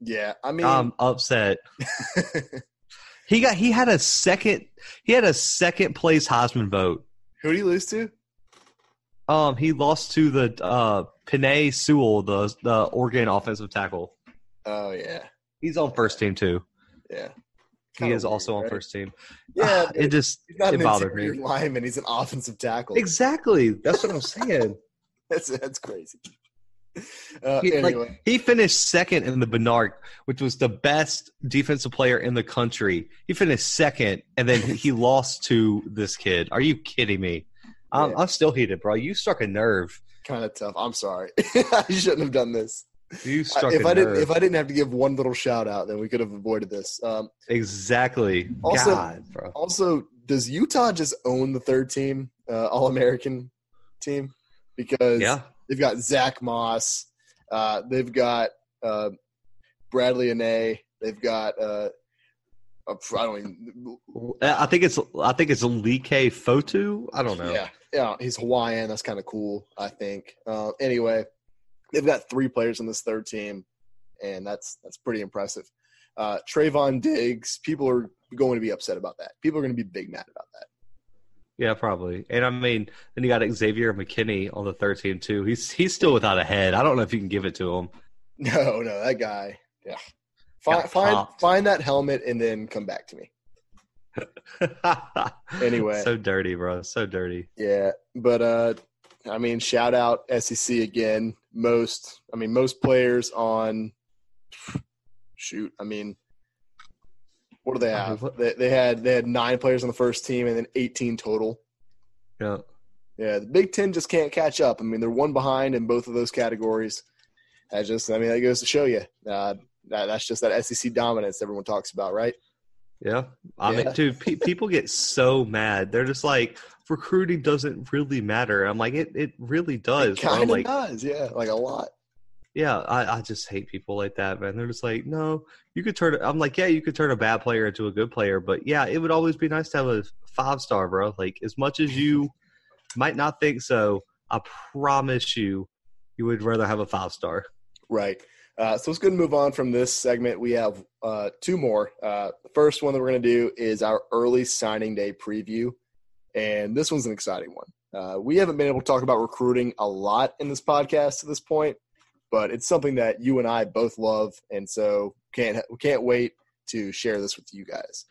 Yeah, I mean, I'm upset. He got he had a second he had a second place Heisman vote. who did he lose to? Um, he lost to the uh Penei Sewell, the the Oregon offensive tackle. Oh yeah, He's on first team too. yeah. He Kinda is also weird, on first team. Yeah, Ah, it just he's not it an bothered me. lineman. He's an offensive tackle. Exactly. That's what I'm saying. That's that's crazy. Uh, He, like, he finished second in the Bednarik, which was the best defensive player in the country. He finished second, and then he lost to this kid. Are you kidding me? I'm, Yeah. I'm still heated, bro. You struck a nerve. kind of tough. I'm sorry. I shouldn't have done this. You I- struck if a I nerve. didn't, if I didn't have to give one little shout out, then we could have avoided this. Um, exactly. Also- God, bro. also, does Utah just own the third team, uh, All American team? Because Yeah. They've got Zach Moss, uh, they've got uh, Bradlee Anae, they've got uh, I don't even. I think it's I think it's Leki Fotu. I don't know. Yeah, yeah, he's Hawaiian. That's kind of cool. I think. Uh, anyway, they've got three players on this third team, and that's that's pretty impressive. Uh, Trevon Diggs. People are going to be upset about that. People are going to be big mad about that. Yeah, probably. And I mean, then you got Xavier McKinney on the third team too. He's he's still without a head. I don't know if you can give it to him. No, no, that guy. Yeah, find find find that helmet and then come back to me. Anyway. so dirty, bro. So dirty. Yeah, but uh, I mean, shout out SEC again. Most, I mean, most players on. Shoot, I mean, What do they have? They, they had they had nine players on the first team and then 18 total. Yeah. Yeah, the Big Ten just can't catch up. I mean, they're one behind in both of those categories. That just, I mean, that goes to show you. Uh, that, that's just that SEC dominance everyone talks about, right? Yeah. I Yeah. mean, dude, pe- people get so mad. They're just like, recruiting doesn't really matter. I'm like, it, it really does. it kind of Like, does, yeah, like a lot. Yeah, I, I just hate people like that, man. They're just like, no, you could turn. I'm like, yeah, you could turn a bad player into a good player, but yeah, it would always be nice to have a five star, bro. Like, as much as you might not think so, I promise you, you would rather have a five star. Right. Uh, so let's go and move on from this segment. We have uh, two more. Uh, the first one that we're going to do is our early signing day preview. And this one's an exciting one. Uh, we haven't been able to talk about recruiting a lot in this podcast to this point, but it's something that you and I both love. And so can't, can't wait to share this with you guys.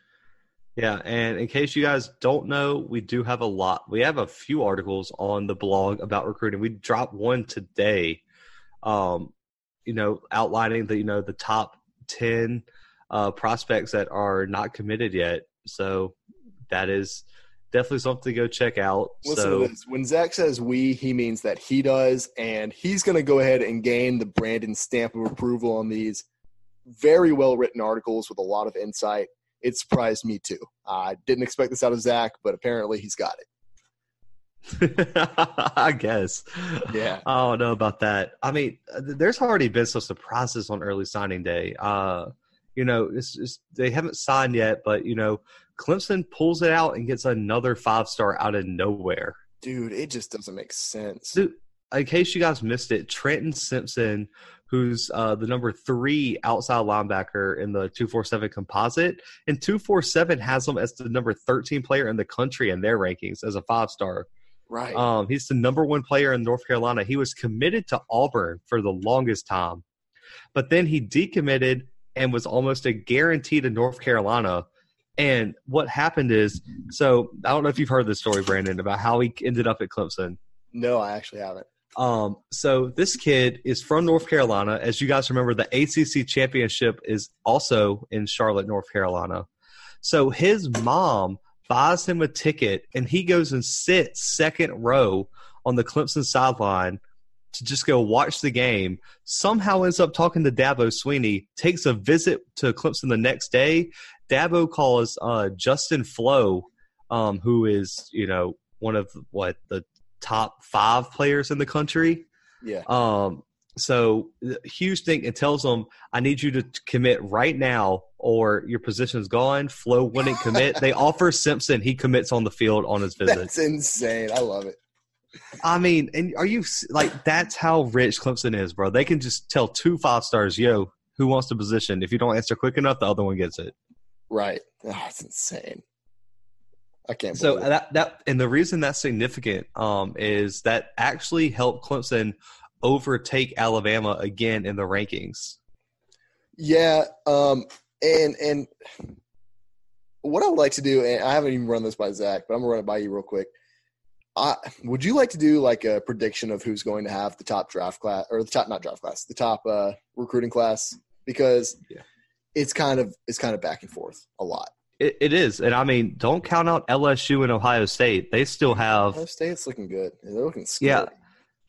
Yeah, and in case you guys don't know, we do have a lot. We have a few articles on the blog about recruiting. We dropped one today, um, you know, outlining the you know the top ten uh, prospects that are not committed yet. So that is definitely something to go check out. Listen so to this. When Zach says we, he means that he does, and he's going to go ahead and gain the Brandon stamp of approval on these very well written articles with a lot of insight. It surprised me too. I didn't expect this out of Zach, but apparently he's got it. I guess. Yeah. I don't know about that. I mean, there's already been some surprises on early signing day. Uh, you know, it's, it's they haven't signed yet, but you know, Clemson pulls it out and gets another five star out of nowhere. Dude, it just doesn't make sense. Dude, in case you guys missed it, Trenton Simpson, who's uh, the number three outside linebacker in the 247 composite, and 247 has him as the number 13 player in the country in their rankings as a five star. Right. Um, he's the number one player in North Carolina. He was committed to Auburn for the longest time, but then he decommitted and was almost a guarantee to North Carolina. And what happened is, so I don't know if you've heard this story, Brandon, about how he ended up at Clemson. no, I actually haven't. Um, so this kid is from North Carolina. As you guys remember, the ACC championship is also in Charlotte, North Carolina. So his mom buys him a ticket and he goes and sits second row on the Clemson sideline to just go watch the game. Somehow ends up talking to Dabo Swinney, takes a visit to Clemson the next day. Dabo calls uh, Justin Flowe, um, who is, you know, one of what the top five players in the country. Yeah. Um, so Hughes think and tells him, "I need you to commit right now, or your position's gone." Flowe wouldn't commit. they offer Simpson. He commits on the field on his visit. That's insane. I love it. I mean, and are you like that's how rich Clemson is, bro? They can just tell two five stars, "Yo, who wants the position?" If you don't answer quick enough, the other one gets it. Right. Oh, that's insane. I can't So believe that that and the reason that's significant um, is that actually helped Clemson overtake Alabama again in the rankings. Yeah, um, and and what I would like to do, and I haven't even run this by Zach, but I'm gonna run it by you real quick. I, would you like to do like a prediction of who's going to have the top draft class or the top not draft class, the top uh, recruiting class? Because Yeah. It's kind of it's kind of back and forth a lot. It, it is, and I mean, don't count out LSU and Ohio State. They still have. Ohio State's looking good. They're looking scary. Yeah.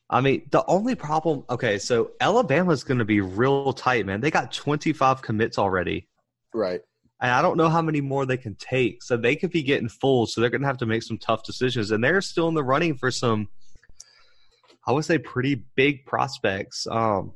I mean, the only problem. Okay, so Alabama's going to be real tight, man. They got 25 commits already, Right. and I don't know how many more they can take. So they could be getting full. So they're going to have to make some tough decisions, and they're still in the running for some. I would say pretty big prospects. Um,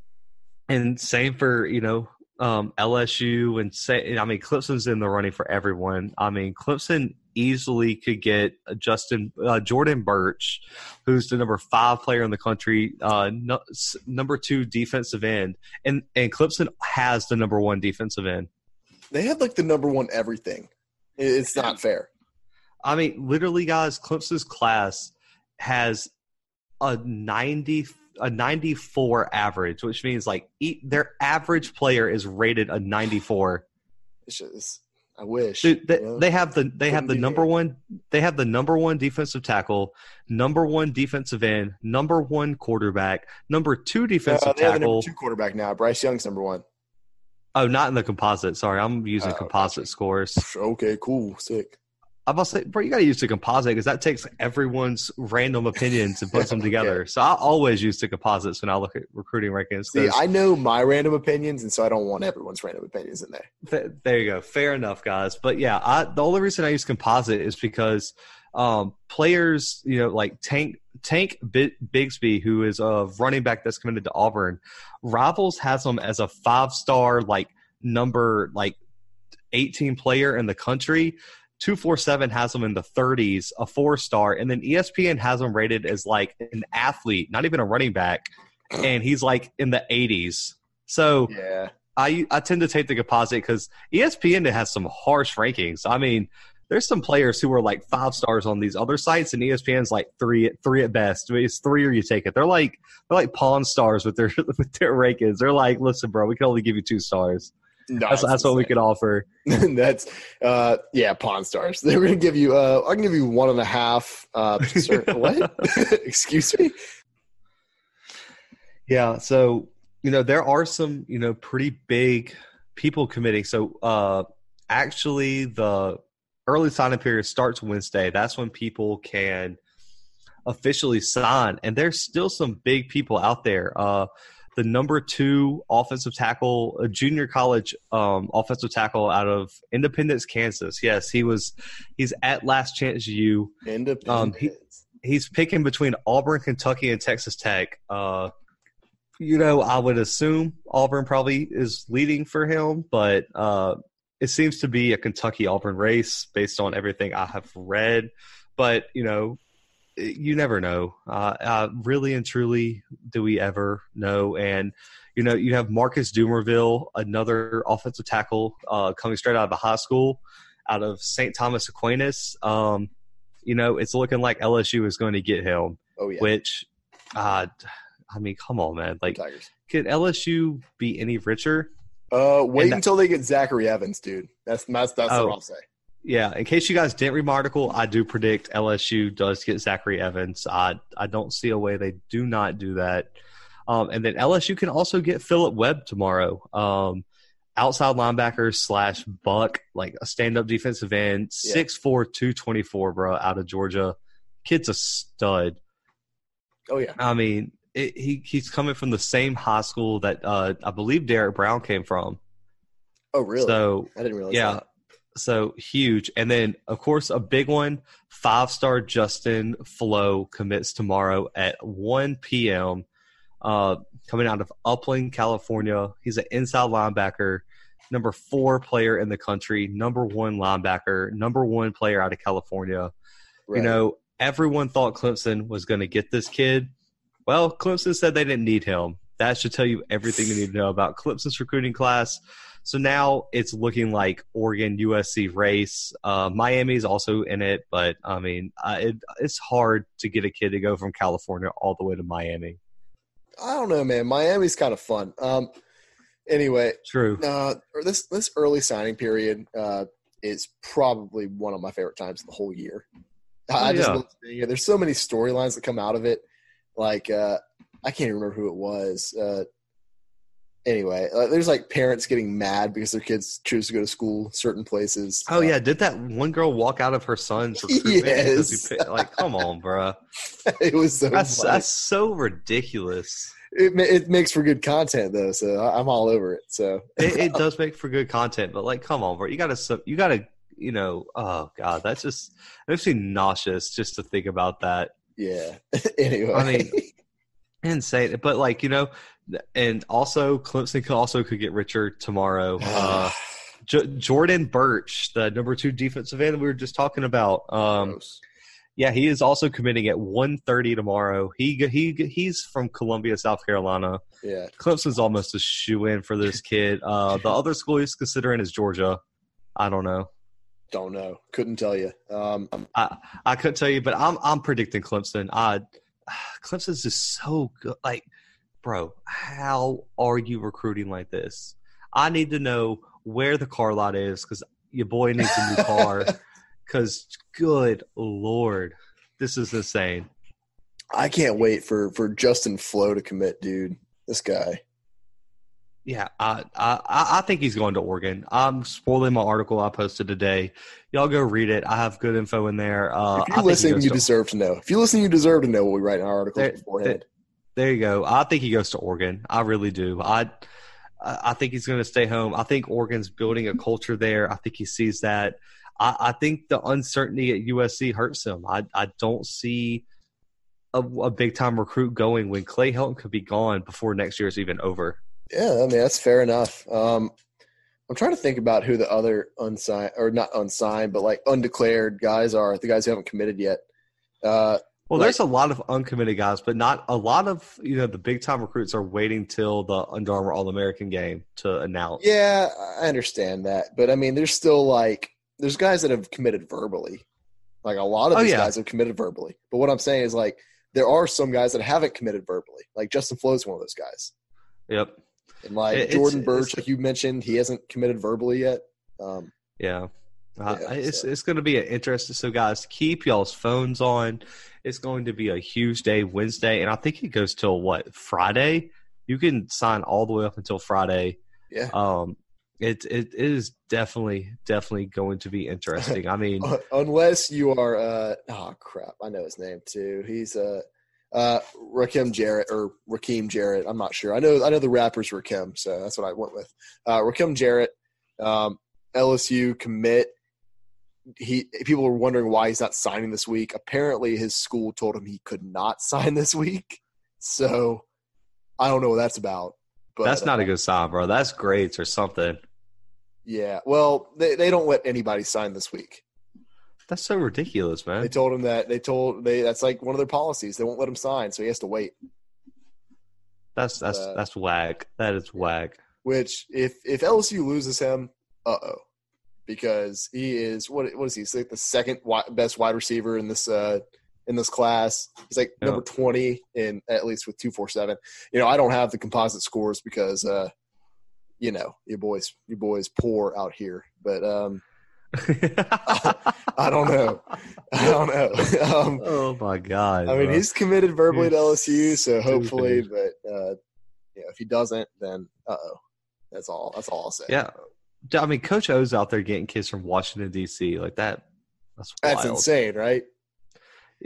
and same for you know um, LSU and say I mean Clemson's in the running for everyone. I mean Clemson easily could get Justin uh, Jordan Burch, who's the number five player in the country, uh, no, number two defensive end, and and Clemson has the number one defensive end. They have like the number one everything. It's not fair. I mean, literally, guys, Clemson's class has a ninety a ninety four average, which means like their average player is rated a ninety four. It's just I wish. Dude, they, you know? they have the they have the number one they have the number one defensive tackle, number one defensive end, number one quarterback, number two Uh, defensive they have the number tackle. two quarterback now. Bryce Young's number one. Oh, not in the composite. Sorry, I'm using Oh, composite scores. Okay, cool, sick. I'm to say, bro, you got to use the composite because that takes everyone's random opinions and puts them together. So I always use the composites when I look at recruiting rankings. See, I know my random opinions, and so I don't want everyone's random opinions in there. Th- there you go. Fair enough, guys. But yeah, I, the only reason I use composite is because um, players, you know, like Tank Tank Bi- Bigsby, who is a running back that's committed to Auburn, Rivals has him as a five star, like number like eighteen player in the country. Two four seven has him in the 30s, a four star, and then ESPN has him rated as like an athlete, not even a running back, and he's like in the 80s. So Yeah, I I tend to take the composite because ESPN has some harsh rankings. I mean, there's some players who are like five stars on these other sites, and ESPN's like three three at best. I mean, it's three or you take it. They're like they're like pawn stars with their with their rankings. They're like, listen, bro, we can only give you two stars. No, That's that's what we could offer. that's uh, yeah, Pawn Stars. They're gonna give you. Uh, I can give you one and a half. Uh, what? Excuse me. Yeah. So, you know, there are some, you know, pretty big people committing. So, uh, actually, the early signing period starts Wednesday. That's when people can officially sign. And there's still some big people out there. Uh, the number two offensive tackle, a junior college um, offensive tackle out of Independence, Kansas. Yes, he was. He's at Last Chance U Independence. Um, he- he's picking between Auburn, Kentucky, and Texas Tech. Uh, you know, I would assume Auburn probably is leading for him, but uh, it seems to be a Kentucky Auburn race based on everything I have read. But you know, you never know. Uh, uh, really and truly, do we ever know? And you know, you have Marcus Dumervil, another offensive tackle uh, coming straight out of the high school, out of St. Thomas Aquinas. Um, you know, it's looking like LSU is going to get him, oh yeah, which, uh, I mean, come on, man. Like, Tigers. can LSU be any richer? Uh, wait that- until they get Zachary Evans, dude. That's that's that's Oh. what I'll say. Yeah, in case you guys didn't read my article, I do predict LSU does get Zachary Evans. I I don't see a way they do not do that. Um, and then LSU can also get Philip Webb tomorrow. Um, outside linebacker slash buck, like a stand up defensive end, Yeah. 6'4", 224, bro, out of Georgia. Kid's a stud. Oh yeah, I mean, it, he he's coming from the same high school that uh, I believe Derrick Brown came from. oh really? So I didn't realize. yeah. that. So huge. And then, of course, a big one five star Justin Flowe commits tomorrow at 1 p.m. Uh, coming out of Upland, California. He's an inside linebacker, number four player in the country, number one linebacker, number one player out of California. Right. You know, everyone thought Clemson was going to get this kid. Well, Clemson said they didn't need him. That should tell you everything you need to know about Clemson's recruiting class. So now it's looking like Oregon USC race. Uh, Miami's also in it, but I mean, uh, it, it's hard to get a kid to go from California all the way to Miami. I don't know, man. Miami's kind of fun. Um, anyway, True. uh, this this early signing period uh, is probably one of my favorite times of the whole year. I, just love seeing it. There's so many storylines that come out of it. Like uh, I can't even remember who it was. Uh, anyway, uh, there's like parents getting mad because their kids choose to go to school certain places. Oh Uh, yeah, did that one girl walk out of her son's recruitment Yes. picked, like, come on, bruh. it was so. That's that's so ridiculous. It it makes for good content though, so I- I'm all over it. So It, it does make for good content, but like, come on, bro, you gotta you gotta you know, oh god, that's just makes me nauseous just to think about that. yeah. anyway, I mean, insane. But like you know, and also Clemson could also could get richer tomorrow. Uh, J- Jordan Burch, the number two defensive end we were just talking about. Um, yeah, he is also committing at 1.30 tomorrow. He he he's from Columbia, South Carolina. yeah. Clemson's almost a shoe in for this kid. Uh, the other school he's considering is Georgia. I don't know. Don't know. Couldn't tell you. Um, I couldn't tell you, but I'm I'm predicting Clemson. I Clemson's just so good. Like, bro, how are you recruiting like this? I need to know where the car lot is because your boy needs a new car. Because good lord, this is insane. I can't wait for for Justin Flowe to commit, dude. This guy. Yeah, I, I I think he's going to Oregon. I'm spoiling my article I posted today. Y'all go read it. I have good info in there. Uh, if you listen, you to, deserve to know. If you listen, you deserve to know what we write in our articles there, beforehand. There, you go. I think he goes to Oregon. I really do. I I think he's going to stay home. I think Oregon's building a culture there. I think he sees that. I, I think the uncertainty at USC hurts him. I I don't see a, a big time recruit going when Clay Helton could be gone before next year is even over. Yeah, I mean that's fair enough. Um, I'm trying to think about who the other unsigned or not unsigned, but like undeclared guys are. The guys who haven't committed yet. Uh, well, like, there's a lot of uncommitted guys, but not a lot of you know the big time recruits are waiting till the Under Armour All American game to announce. Yeah, I understand that, but I mean, there's still like there's guys that have committed verbally. Like a lot of oh, these oh, yeah. guys have committed verbally, but what I'm saying is like there are some guys that haven't committed verbally. Like Justin Flowe is one of those guys. Yep. And like it's, Jordan Burch, like you mentioned, he hasn't committed verbally yet. Um, yeah. Uh, yeah, it's so. it's going to be an interesting. So, guys, keep y'all's phones on. It's going to be a huge day Wednesday, and I think it goes till what Friday. You can sign all the way up until Friday. Yeah. Um, it it is definitely definitely going to be interesting. I mean, unless you are, uh, oh crap, I know his name too. He's uh uh, Rakim Jarrett or Rakim Jarrett. I'm not sure. I know I know the rapper's Rakim, so that's what I went with. Uh, Rakim Jarrett, um, LSU commit. He people were wondering why he's not signing this week. Apparently, his school told him he could not sign this week. So I don't know what that's about. But that's not uh, a good sign, bro. That's grades or something. Yeah. Well, they they don't let anybody sign this week. That's so ridiculous, man. They told him that they told they that's like one of their policies. They won't let him sign, so he has to wait. That's that's uh, that's wag. That is wag. Which if if LSU loses him, uh oh, because he is what what is he? He's like the second best wide receiver in this uh in this class. He's like yep. number twenty in at least with two four seven. You know, I don't have the composite scores because uh, you know, your boys your boys poor out here, but um I, don't know. I don't know. Um, oh my god! I mean, bro. he's committed verbally to LSU, so hopefully, but uh, yeah, if he doesn't, then uh oh. That's all. That's all I'll say. Yeah, I mean, Coach O's out there getting kids from Washington D.C. like that. That's that's insane, right?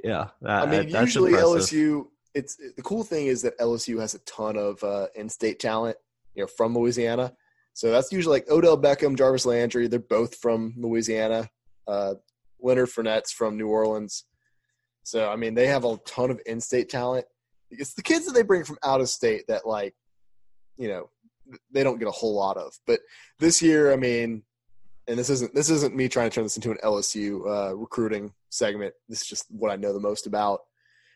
Yeah, that, I mean, usually impressive. LSU. It's the cool thing is that LSU has a ton of uh, in-state talent, you know, from Louisiana. So that's usually like Odell Beckham, Jarvis Landry. They're both from Louisiana. Uh, Leonard Fournette's from New Orleans. So I mean, they have a ton of in-state talent. It's the kids that they bring from out of state that like, you know, they don't get a whole lot of. But this year, I mean, and this isn't this isn't me trying to turn this into an LSU uh, recruiting segment. This is just what I know the most about.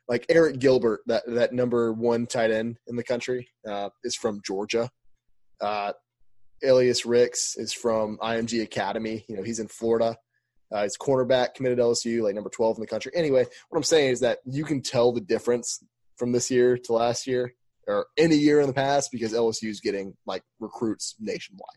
Like Arik Gilbert, that that number one tight end in the country, uh, is from Georgia. Uh, Elias Ricks is from IMG Academy. You know, he's in Florida. Uh, he's cornerback, committed LSU, like number 12 in the country. Anyway, what I'm saying is that you can tell the difference from this year to last year or any year in the past because LSU is getting like recruits nationwide.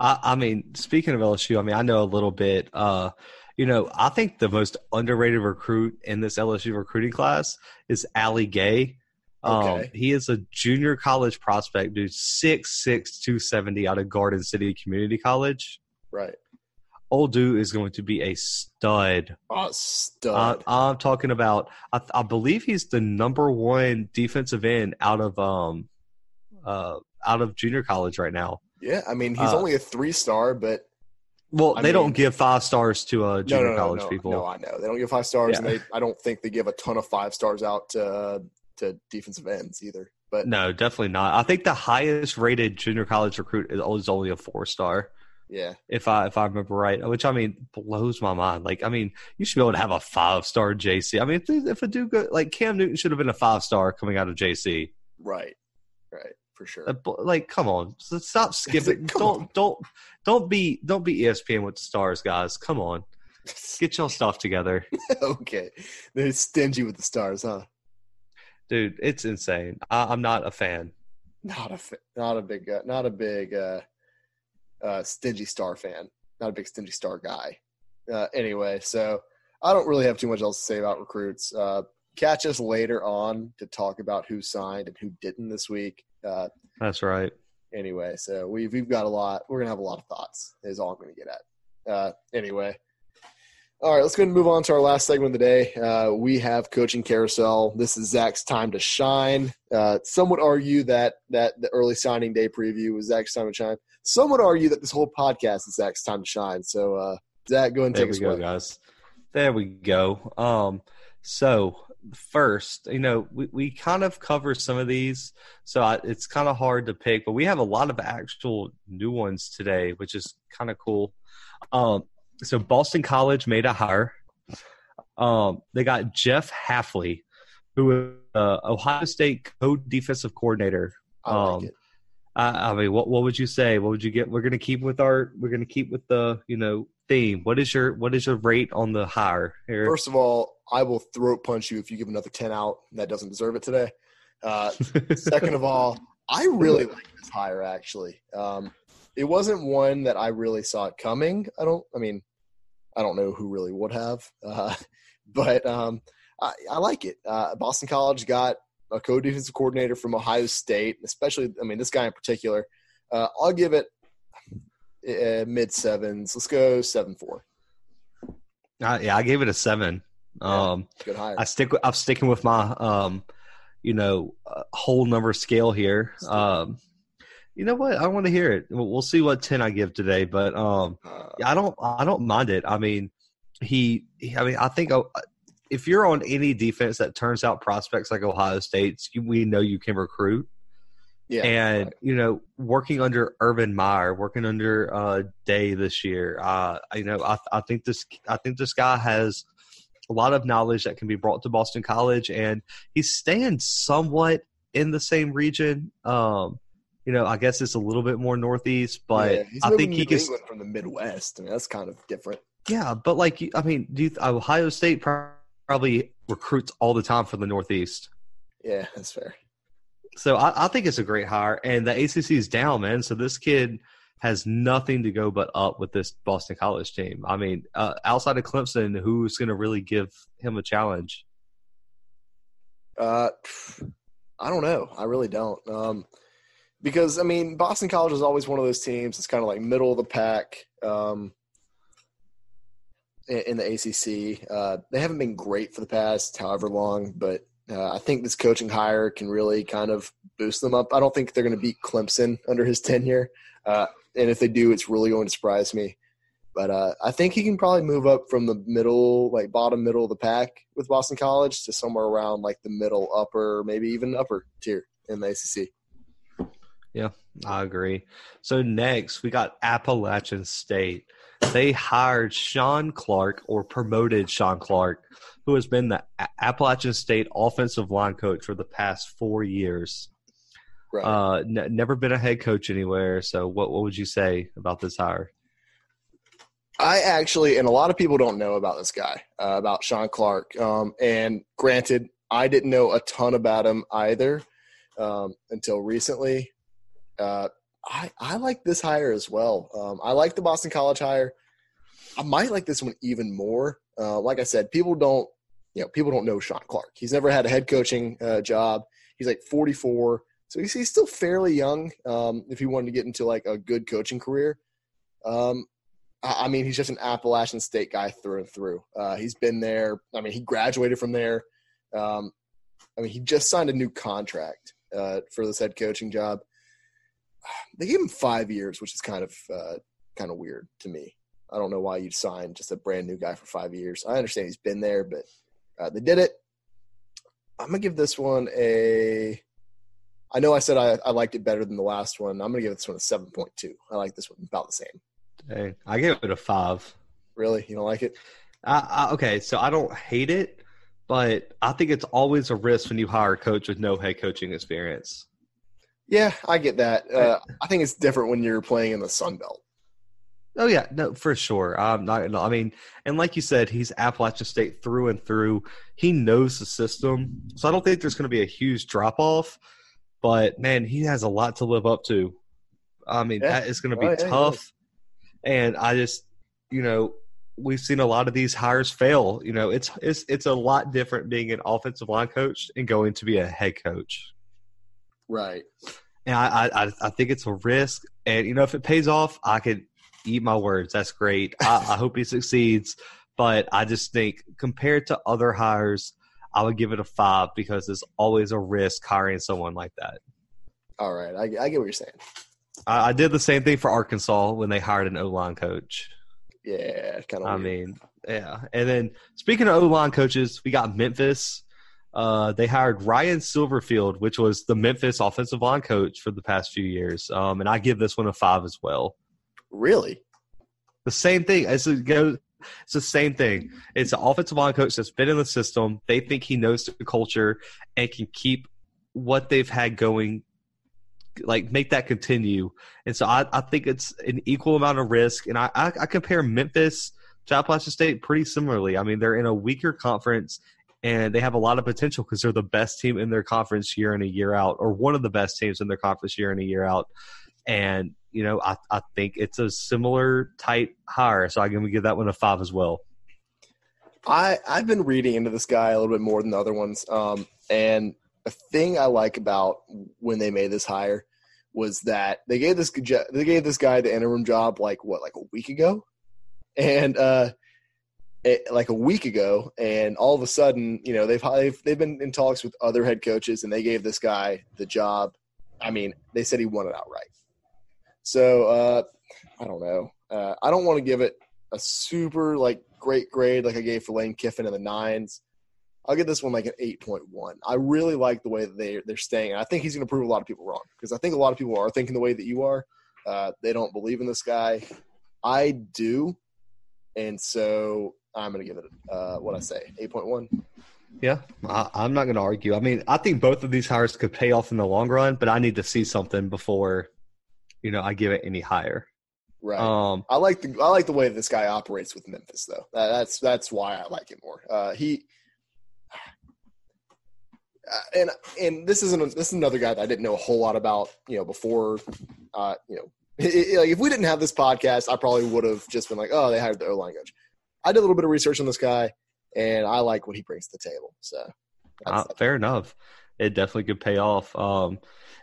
I, I, mean, speaking of LSU, I mean, I know a little bit. Uh, you know, I think the most underrated recruit in this LSU recruiting class is Ali Gaye. Um, okay. Um, he is a junior college prospect, dude, six six two seventy out of Garden City Community College. Right. Old dude is going to be a stud. A stud. I'm talking about. I, I, believe he's the number one defensive end out of um, uh, out of junior college right now. Yeah, I mean he's uh, only a three star, but well, I they mean, don't give five stars to uh, junior no, no, no, college people. No, I know they don't give five stars, yeah. and they I don't think they give a ton of five stars out to uh, to defensive ends either. But no, definitely not. I think the highest rated junior college recruit is only a four star. Yeah, if I if I remember right, which I mean blows my mind. Like I mean, you should be able to have a five star JC. I mean, if, if a dude go, like Cam Newton should have been a five star coming out of JC. Right, right, for sure. Like, come on, stop skipping. don't on. don't don't be don't be ESPN with the stars, guys. Come on, get your stuff together. okay, they're stingy with the stars, huh? dude, it's insane. I, am not a fan. Not a not a big uh, not a big uh, uh, stingy star fan. Not a big stingy star guy. Uh, anyway, so I don't really have too much else to say about recruits. Uh, catch us later on to talk about who signed and who didn't this week. Uh, That's right. anyway. So we've we've got a lot. We're gonna have a lot of thoughts. Is all I'm gonna get at. Uh, anyway. All right, let's go and move on to our last segment of the day. Uh, we have coaching carousel. This is Zach's time to shine. Uh, some would argue that that the early signing day preview was Zach's time to shine. Some would argue that this whole podcast is Zach's time to shine. So, uh, Zach, go and There take we us go, away. guys. There we go. Um, so first, you know, we, we kind of cover some of these, so I, it's kind of hard to pick, but we have a lot of actual new ones today, which is kind of cool. Um, so Boston College made a hire. Um, they got Jeff Hafley, who is uh, Ohio State co-defensive coordinator. I like Um, it. I, I mean, what what would you say? What would you get? We're gonna keep with our. We're gonna keep with the you know theme. What is your what is your rate on the hire here? First of all, I will throat punch you if you give another ten out. That doesn't deserve it today. Uh, Second of all, I really like this hire. Actually, um, it wasn't one that I really saw it coming. I don't. I mean, I don't know who really would have, uh, but um, I, I like it. Uh, Boston College got a co-defensive coordinator from Ohio State, especially. I mean, this guy in particular. Uh, I'll give it uh, mid sevens. Let's go seven four. Uh, yeah, I gave it a seven. Yeah. Um, Good hire. I stick. I'm sticking with my um, you know, uh, whole number scale here. Um, you know what? I want to hear it. We'll, see what ten I give today, but um, Uh, Yeah, I don't. I don't mind it. I mean, he. he I mean, I think uh, if you're on any defense that turns out prospects like Ohio State's, you, we know you can recruit. yeah, and right. you know, working under Urban Meyer, working under uh, Day this year, uh, you know, I, I think this. I think this guy has a lot of knowledge that can be brought to Boston College, and he's staying somewhat in the same region. Um, you know, I guess it's a little bit more northeast, but Yeah, I think he can. From the Midwest. I mean, that's kind of different. Yeah, but like, I mean, do you, Ohio State pro- probably recruits all the time from the Northeast. Yeah, that's fair. So I, I think it's a great hire, and the ACC is down, man. So this kid has nothing to go but up with this Boston College team. I mean, uh, outside of Clemson, who's going to really give him a challenge? Uh, I don't know. I really don't. Um, because I mean, Boston College is always one of those teams. It's kind of like middle of the pack. Um, in the ACC, uh, they haven't been great for the past however long, but uh, I think this coaching hire can really kind of boost them up. I don't think they're going to beat Clemson under his tenure, uh, and if they do, it's really going to surprise me. But uh, I think he can probably move up from the middle, like bottom middle of the pack with Boston College to somewhere around like the middle, upper, maybe even upper tier in the ACC. Yeah, I agree. So next, we got Appalachian State. They hired Shawn Clark or promoted Shawn Clark, who has been the Appalachian State offensive line coach for the past four years. Right. Uh, n- never been a head coach anywhere. So, what what would you say about this hire? I actually, and a lot of people don't know about this guy, uh, about Shawn Clark. Um, and granted, I didn't know a ton about him either um, until recently. Uh, I, I like this hire as well. Um, I like the Boston College hire. I might like this one even more. Uh, like I said, people don't, you know, people don't know Shawn Clark. He's never had a head coaching uh, job. He's like 44, so he's, he's still fairly young. Um, if he wanted to get into like a good coaching career, um, I I mean, he's just an Appalachian State guy through and through. Uh, he's been there. I mean, he graduated from there. Um, I mean, he just signed a new contract uh, for this head coaching job. They gave him five years, which is kind of uh, kind of weird to me. I don't know why you'd sign just a brand new guy for five years. I understand he's been there, but uh, they did it. I'm gonna give this one a. I know I said I, I liked it better than the last one. I'm gonna give this one a seven point two. I like this one about the same. Dang, I gave it a five. Really, you don't like it? I, I, okay, so I don't hate it, but I think it's always a risk when you hire a coach with no head coaching experience. Yeah, I get that. Uh, I think it's different when you're playing in the Sun Belt. Oh yeah, no, for sure. I'm not. No, I mean, and like you said, he's Appalachian State through and through. He knows the system, so I don't think there's going to be a huge drop off. But man, he has a lot to live up to. I mean, Yeah. that is going to be Oh, yeah, tough. And I just, you know, we've seen a lot of these hires fail. You know, it's it's it's a lot different being an offensive line coach and going to be a head coach. Right. and I, I I think it's a risk. And you know, if it pays off, I could eat my words. That's great. I, I hope he succeeds. But I just think compared to other hires, I would give it a five because there's always a risk hiring someone like that. All right, I, I get what you're saying. I, I did the same thing for Arkansas when they hired an O line coach. Yeah, kind of. I mean, yeah. And then speaking of O line coaches, we got Memphis. Uh, they hired Ryan Silverfield, which was the Memphis offensive line coach for the past few years. Um, and I give this one a five as well. really, The same thing as it goes. It's the same thing. It's an offensive line coach that's been in the system. They think he knows the culture and can keep what they've had going, like make that continue. And so I, I think it's an equal amount of risk. And I, I, I compare Memphis to Appalachian State pretty similarly. I mean, they're in a weaker conference and they have a lot of potential because they're the best team in their conference year in a year out, or one of the best teams in their conference year in a year out. And you know, I, I think it's a similar type hire, so I'm going to give that one a five as well. I I've been reading into this guy a little bit more than the other ones. Um, and a thing I like about when they made this hire was that they gave this they gave this guy the interim job like what like a week ago, and uh, like a week ago, and all of a sudden, you know, they've they've they've been in talks with other head coaches, and they gave this guy the job. I mean, they said he won it outright. So uh, I don't know. Uh, I don't want to give it a super like great grade like I gave for Lane Kiffin in the nines. I'll give this one like an eight point one. I really like the way that they they're staying. I think he's going to prove a lot of people wrong because I think a lot of people are thinking the way that you are. Uh, they don't believe in this guy. I do, and so I'm going to give it uh, what I say eight point one. Yeah, I, I'm not going to argue. I mean, I think both of these hires could pay off in the long run, but I need to see something before, you know, I give it any higher. Right. Um, I like the I like the way this guy operates with Memphis though. That, that's that's why I like it more. Uh, he uh, and and this isn't this is another guy that I didn't know a whole lot about. You know, before uh, you know, it, it- like if we didn't have this podcast, I probably would have just been like, oh, they hired the O line coach. I did a little bit of research on this guy, and I like what he brings to the table. So Uh, that's, fair enough. It definitely could pay off. Um,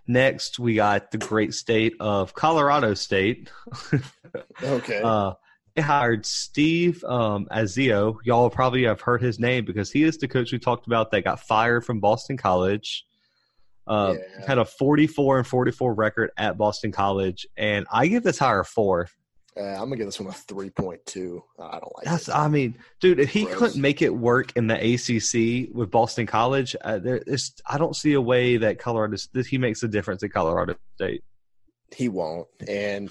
next, we got the great state of Colorado State. okay. uh, they hired Steve um, Azio. Y'all probably have heard his name because he is the coach we talked about that got fired from Boston College. Uh, Yeah. Had a 44 and 44 record at Boston College, and I give this hire a four. Uh, I'm gonna give this one a three point two. I don't like That's, it. I mean, dude, if he Gross. couldn't make it work in the ACC with Boston College, uh, there is, I don't see a way that Colorado that he makes a difference at Colorado State. he won't. And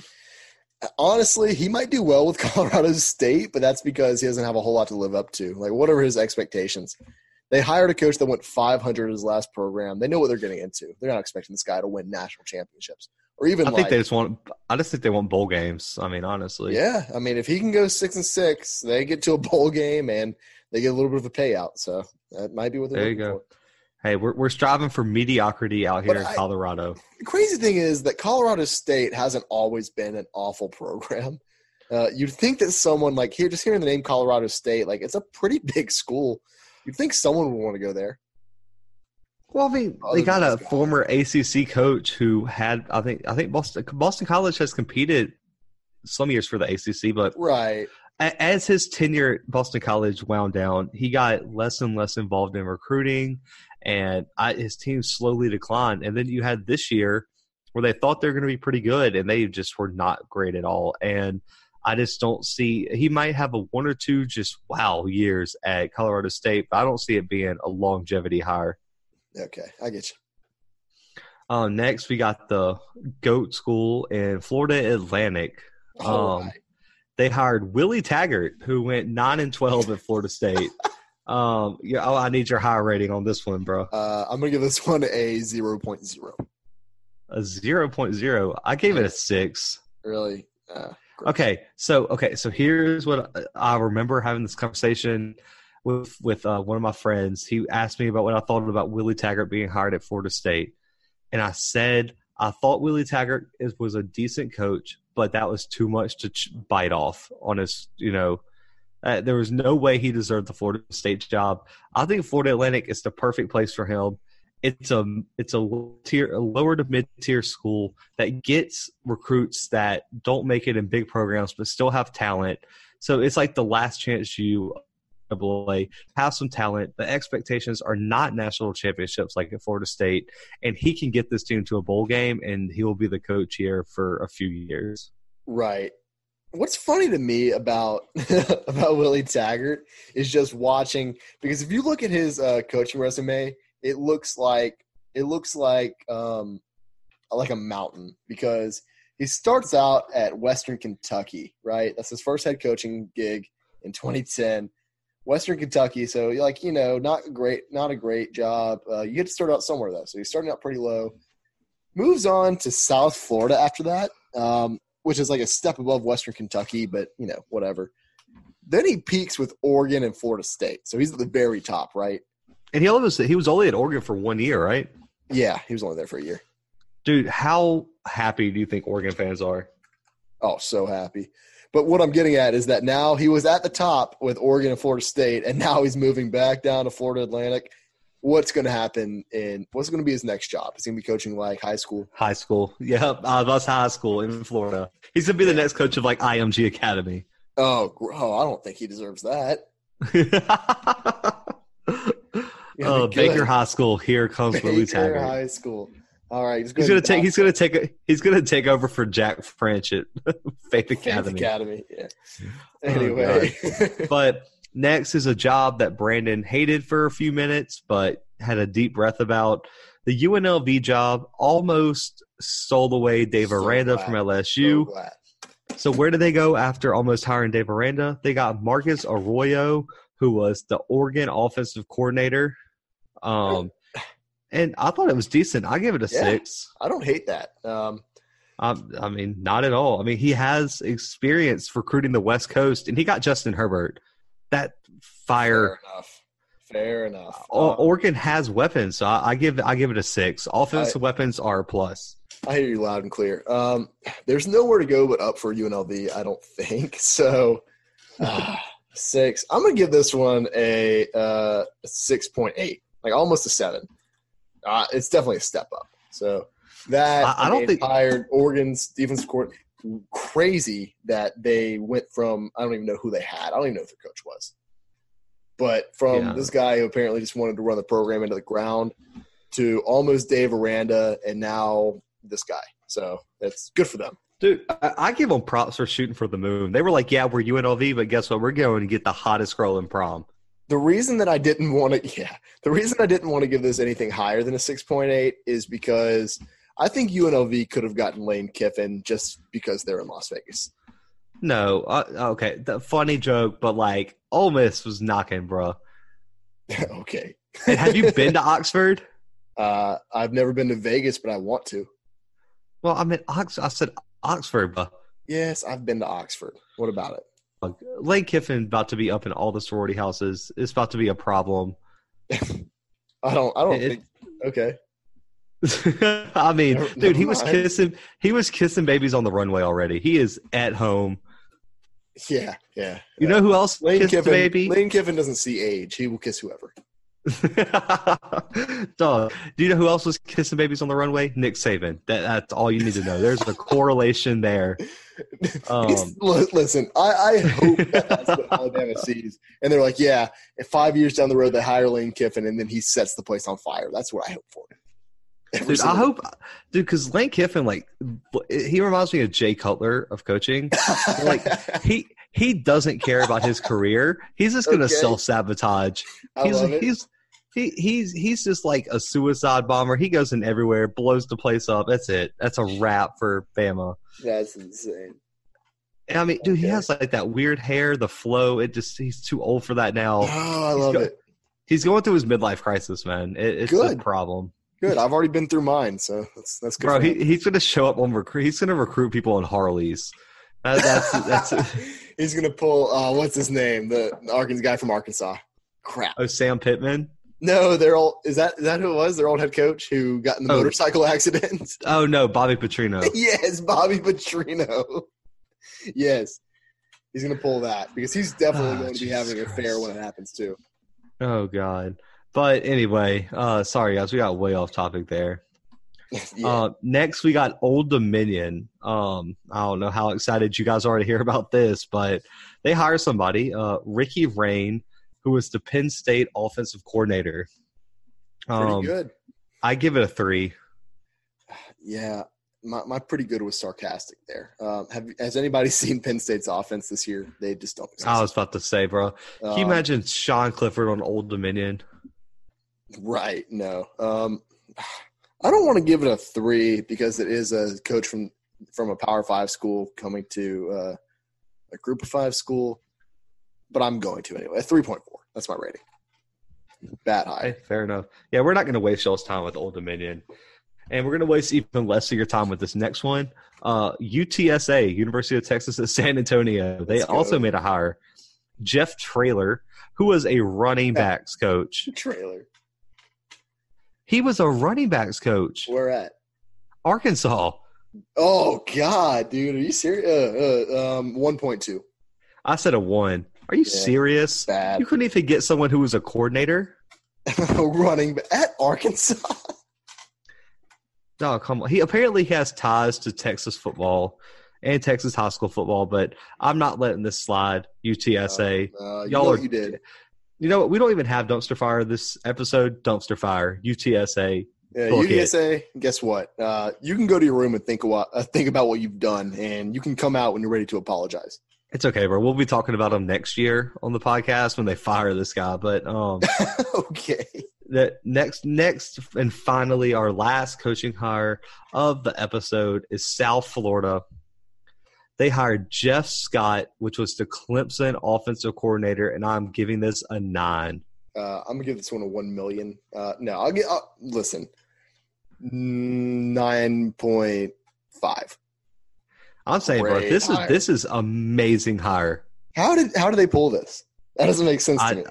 honestly, he might do well with Colorado State, but that's because he doesn't have a whole lot to live up to. Like, what are his expectations? They hired a coach that went 500 his last program. They know what they're getting into. They're not expecting this guy to win national championships or even I like, think they just want. I just think they want bowl games. I mean, honestly, yeah. I mean, if he can go six and six, they get to a bowl game and they get a little bit of a payout. So that might be what they're There you go. for. Hey, we're we're striving for mediocrity out here But in I- Colorado. The crazy thing is that Colorado State hasn't always been an awful program. Uh, you'd think that someone like here, just hearing the name Colorado State, like it's a pretty big school. You'd think someone would want to go there. Well, I mean, they got a former ACC coach who had, I think, I think Boston Boston College has competed some years for the ACC, but Right. as his tenure at Boston College wound down, he got less and less involved in recruiting, and I, his team slowly declined. And then you had this year where they thought they were going to be pretty good, and they just were not great at all. And I just don't see he might have a one or two just wow years at Colorado State, but I don't see it being a longevity hire. Okay, I get you. Uh, next, we got the GOAT School in Florida Atlantic. Um, right. They hired Willie Taggart, who went nine and twelve at Florida State. um, yeah, oh, I need your high rating on this one, bro. Uh, I'm gonna give this one a 0.0. A 0.0. I gave it a six. Really? Uh. Okay, so okay, so here's what I remember having this conversation with with uh, one of my friends. He asked me about what I thought about Willie Taggart being hired at Florida State, and I said I thought Willie Taggart is, was a decent coach, but that was too much to ch- bite off on his. You know, uh, there was no way he deserved the Florida State job. I think Florida Atlantic is the perfect place for him. it's a it's a tier a lower to mid tier school that gets recruits that don't make it in big programs but still have talent. So it's like the Last Chance U NCAA, have some talent. The expectations are not national championships like at Florida State, and he can get this team to a bowl game, and he will be the coach here for a few years. Right. What's funny to me about about Willie Taggart is just watching because if you look at his uh, coaching resume, it looks like it looks like um, like a mountain because he starts out at Western Kentucky, right? That's his first head coaching gig in 2010. Western Kentucky. So like you know, not great, not a great job. Uh, you get to start out somewhere though. So he's starting out pretty low. Moves on to South Florida after that, um, which is like a step above Western Kentucky, but you know whatever. Then he peaks with Oregon and Florida State. So he's at the very top, right? And he was he was only at Oregon for one year, right? Yeah, he was only there for a year. Dude, how happy do you think Oregon fans are? Oh, so happy. But what I'm getting at is that now he was at the top with Oregon and Florida State, and now he's moving back down to Florida Atlantic. What's going to happen And what's going to be his next job? Is he going to be coaching like high school? High school, yeah, uh, that's high school in Florida. He's going to be the next coach of like IMG Academy. Oh, oh I don't think he deserves that. oh, Baker High School. Here comes Baker Willie Taggart. High School. All right, he's, he's gonna take. He's gonna take. He's gonna take over for Jack French at Faith Academy. Faith Academy. Yeah. Anyway, oh, but next is a job that Brandon hated for a few minutes, but had a deep breath about. The UNLV job almost stole away Dave so Aranda glad. from LSU. So, so where did they go after almost hiring Dave Aranda? They got Marcus Arroyo, who was the Oregon offensive coordinator. Um, and I thought it was decent. I give it a yeah, six. I don't hate that. Um, um, I mean, not at all. I mean, he has experience recruiting the West Coast, and he got Justin Herbert. That fire. Fair enough. Fair enough. Uh, Oregon has weapons, so I, I, give I give it a six. Offensive I, weapons are a plus. I hear you loud and clear. Um, there's nowhere to go but up for UNLV. I don't think so. Uh, six. I'm gonna give this one a uh, six point eight, like almost a seven uh, it's definitely a step up. So that I, I don't think hired Oregon's defensive court. Crazy that they went from I don't even know who they had. I don't even know who their coach was. But from yeah. this guy who apparently just wanted to run the program into the ground to almost Dave Aranda and now this guy. So that's good for them. Dude, I, I give them props for shooting for the moon. They were like, "Yeah, we're UNLV, but guess what? We're going to get the hottest girl in prom." The reason that I didn't want to, yeah, the reason I didn't want to give this anything higher than a 6.8 is because I think UNLV could have gotten Lane Kiffin just because they're in Las Vegas. No, uh, okay, the funny joke, but like Ole Miss was knocking, bro. okay. and have you been to Oxford? Uh, I've never been to Vegas, but I want to. Well, I mean, Ox- I said Oxford, bro. Yes, I've been to Oxford. What about it? Lane Kiffin about to be up in all the sorority houses. It's about to be a problem. I don't. I don't it, think. Okay. I mean, never, dude, never he was mind. kissing. He was kissing babies on the runway already. He is at home. Yeah, yeah. You know who else Lane kissed Kiffin, baby? Lane Kiffin doesn't see age. He will kiss whoever. Dog. Do you know who else was kissing babies on the runway? Nick Saban. That, that's all you need to know. There's a correlation there. Um, listen, I, I hope that that's what Alabama sees, and they're like, yeah. five years down the road, they hire Lane Kiffin, and then he sets the place on fire. That's what I hope for. Every dude, I hope, dude, because Lane Kiffin, like, he reminds me of Jay Cutler of coaching. like, he he doesn't care about his career. He's just going to okay. self sabotage. He's he's he, he's he's just like a suicide bomber. He goes in everywhere, blows the place up. That's it. That's a wrap for Bama. That's insane. And I mean, dude, he has like that weird hair, the flow. It just he's too old for that now. Oh, I he's love go, it. He's going through his midlife crisis, man. It, it's good. a problem. Good. I've already been through mine, so that's that's good. Bro, he, he's going to show up on recruit. He's going to recruit people on Harleys. That, that's that's. he's going to pull. Uh, what's his name? The Arkansas guy from Arkansas. Crap. Oh, Sam Pittman. No, they're all. Is that is that who it was? Their old head coach who got in the oh. motorcycle accident. Oh no, Bobby Petrino. yes, Bobby Petrino. yes, he's gonna pull that because he's definitely oh, going to be having an affair when it happens too. Oh god, But anyway, uh, sorry guys, we got way off topic there. yeah. Uh, next, we got Old Dominion. Um, I don't know how excited you guys are to hear about this, but they hire somebody, uh, Ricky Rahne, who was the Penn State offensive coordinator. pretty Um, good. I give it a three. Yeah, my, my pretty good was sarcastic there. Um, have has anybody seen Penn State's offense this year? They just don't. Exist. I was about to say, bro. Can you Um, imagine Sean Clifford on Old Dominion? Right. No. Um, I don't want to give it a three because it is a coach from from a Power Five school coming to uh, a Group of Five school, but I'm going to anyway. Three point four. That's my rating. Bat high. Okay, fair enough. Yeah, we're not going to waste y'all's time with Old Dominion, and we're going to waste even less of your time with this next one. Uh, UTSA, University of Texas at San Antonio. They Let's go. also made a hire, Jeff Traylor, who was a running backs coach. Traylor. He was a running backs coach, Where at? Arkansas. Oh God, dude, are you serious? Uh, uh, um, one point two. I said a one. Are you Yeah. serious? Bad. You couldn't even get someone who was a coordinator. Running at Arkansas. No, come on. He apparently has ties to Texas football and Texas high school football, but I'm not letting this slide. UTSA. Uh, you Y'all know are- you did. You know what? We don't even have dumpster fire this episode. Dumpster fire. UTSA. Yeah, Book it. UTSA. Guess what? Uh, you can go to your room and think uh, think about what you've done, and you can come out when you're ready to apologize. It's okay, bro. We'll be talking about them next year on the podcast when they fire this guy. But um, okay. the next, next, and finally, our last coaching hire of the episode is South Florida. They hired Jeff Scott, which was the Clemson offensive coordinator, and I'm giving this a nine. Uh, I'm gonna give this one a one million. Uh, no, I'll get. Uh, listen, nine point five. I'm saying, bro, Great this is this is amazing hire. How did how did they pull this? That doesn't make sense to me.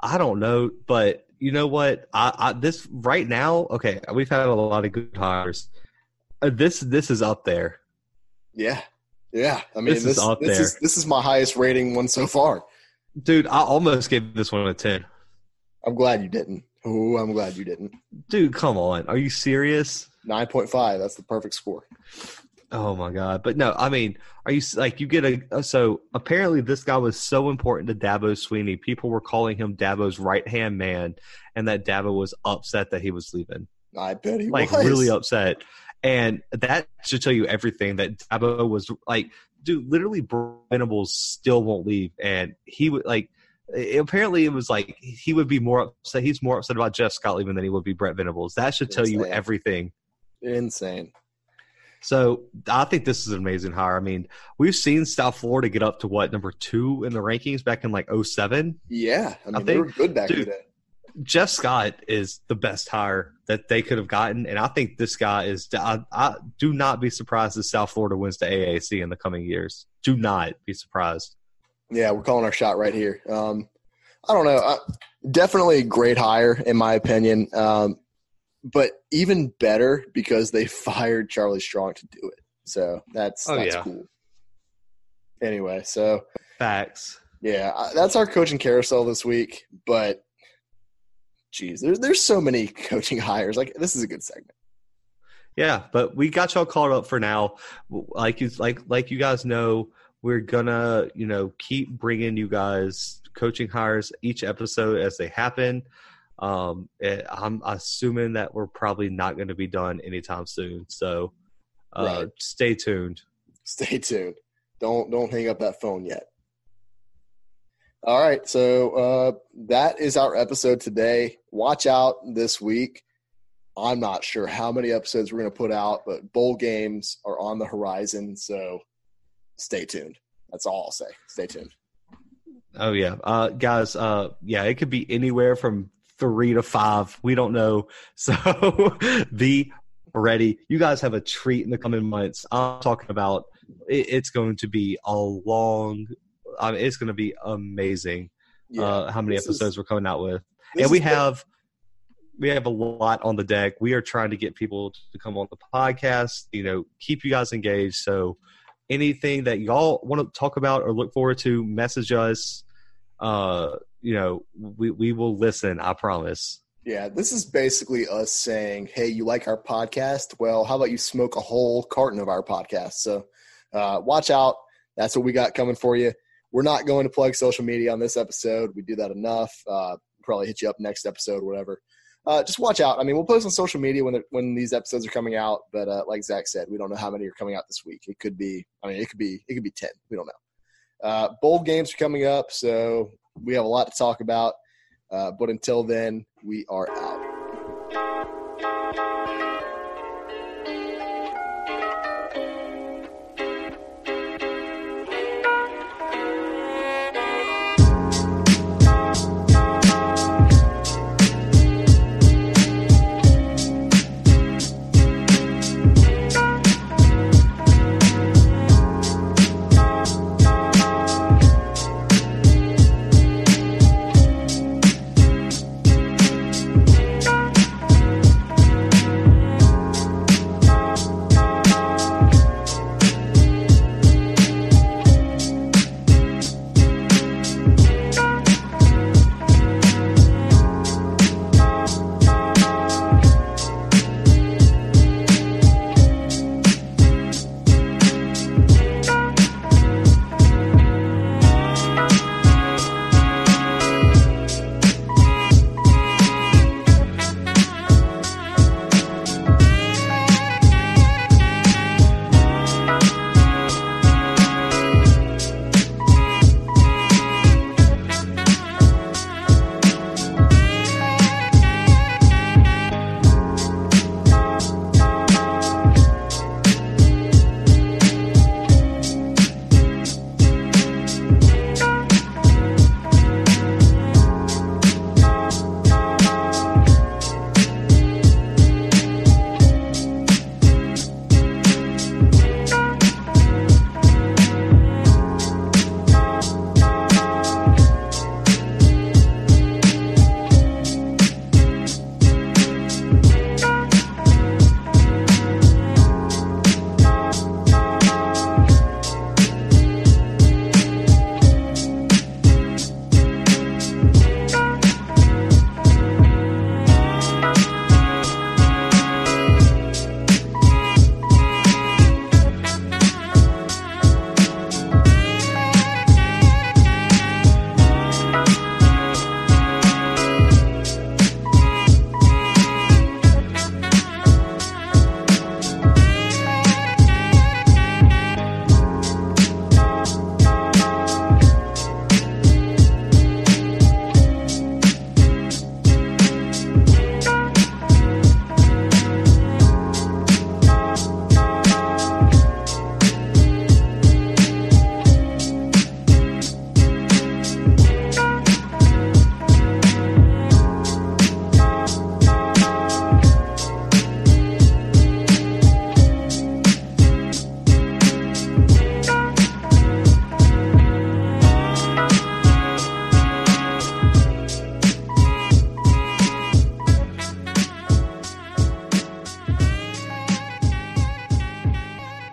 I I don't know, but you know what? I, I this right now. Okay, we've had a lot of good hires. Uh, this this is up there. Yeah, yeah. I mean, This this is up this there. is this is my highest rating one so far. Dude, I almost gave this one a 10. I'm glad you didn't. Oh, I'm glad you didn't. Dude, come on. Are you serious? Nine point five. That's the perfect score. Oh my god. But no, I mean, are you like you get a uh, so apparently this guy was so important to Dabo Swinney. People were calling him Dabo's right-hand man and that Dabo was upset that he was leaving. I bet he like was. really upset. And that should tell you everything that Dabo was like, dude, literally Venables still won't leave. And he would like, it- apparently it was like he would be more upset. He's more upset about Jeff Scott leaving than he would be Brent Venables. That should tell you everything. Insane. So I think this is an amazing hire. I mean, we've seen South Florida get up to what number two in the rankings back in like 07. Yeah, I mean I they were good back dude, the day. Jeff Scott is the best hire that they could have gotten, and I think this guy is. I, I do not be surprised if South Florida wins the AAC in the coming years. Do not be surprised. Yeah, we're calling our shot right here. Um, I don't know. I, definitely a great hire in my opinion. Um, but even better because they fired Charlie Strong to do it. So that's Oh, that's yeah. cool. Anyway, so Facts. yeah, uh, that's our coaching carousel this week. But geez, there's there's so many coaching hires. Like this is a good segment. Yeah, but we got y'all caught up for now. Like you, like like you guys know, we're gonna you know keep bringing you guys coaching hires each episode as they happen. Um, eh, I'm assuming that we're probably not going to be done anytime soon. So, uh, Right. stay tuned. Stay tuned. Don't don't hang up that phone yet. All right, so uh, that is our episode today. Watch out this week. I'm not sure how many episodes we're going to put out, but bowl games are on the horizon, so stay tuned. That's all I'll say. Stay tuned. Oh yeah, uh, guys. Uh, yeah, it could be anywhere from three to five. We don't know. So be ready. You guys have a treat in the coming months. I'm talking about. It, it's going to be a long. I mean, it's going to be amazing. Yeah, uh, how many this is- episodes we're coming out with, and we have. We have a lot on the deck. We are trying to get people to come on the podcast. You know, keep you guys engaged. So, anything that y'all want to talk about or look forward to, message us. Uh, you know, we we will listen. I promise. Yeah, this is basically us saying, "Hey, you like our podcast? Well, how about you smoke a whole carton of our podcast?" So, uh, watch out. That's what we got coming for you. We're not going to plug social media on this episode. We do that enough. Uh, probably hit you up next episode, whatever. Uh, just watch out. I mean, we'll post on social media when when these episodes are coming out. But uh, like Zach said, we don't know how many are coming out this week. It could be. I mean, it could be. It could be ten. We don't know. Uh, bowl games are coming up, so we have a lot to talk about. Uh, but until then, we are out.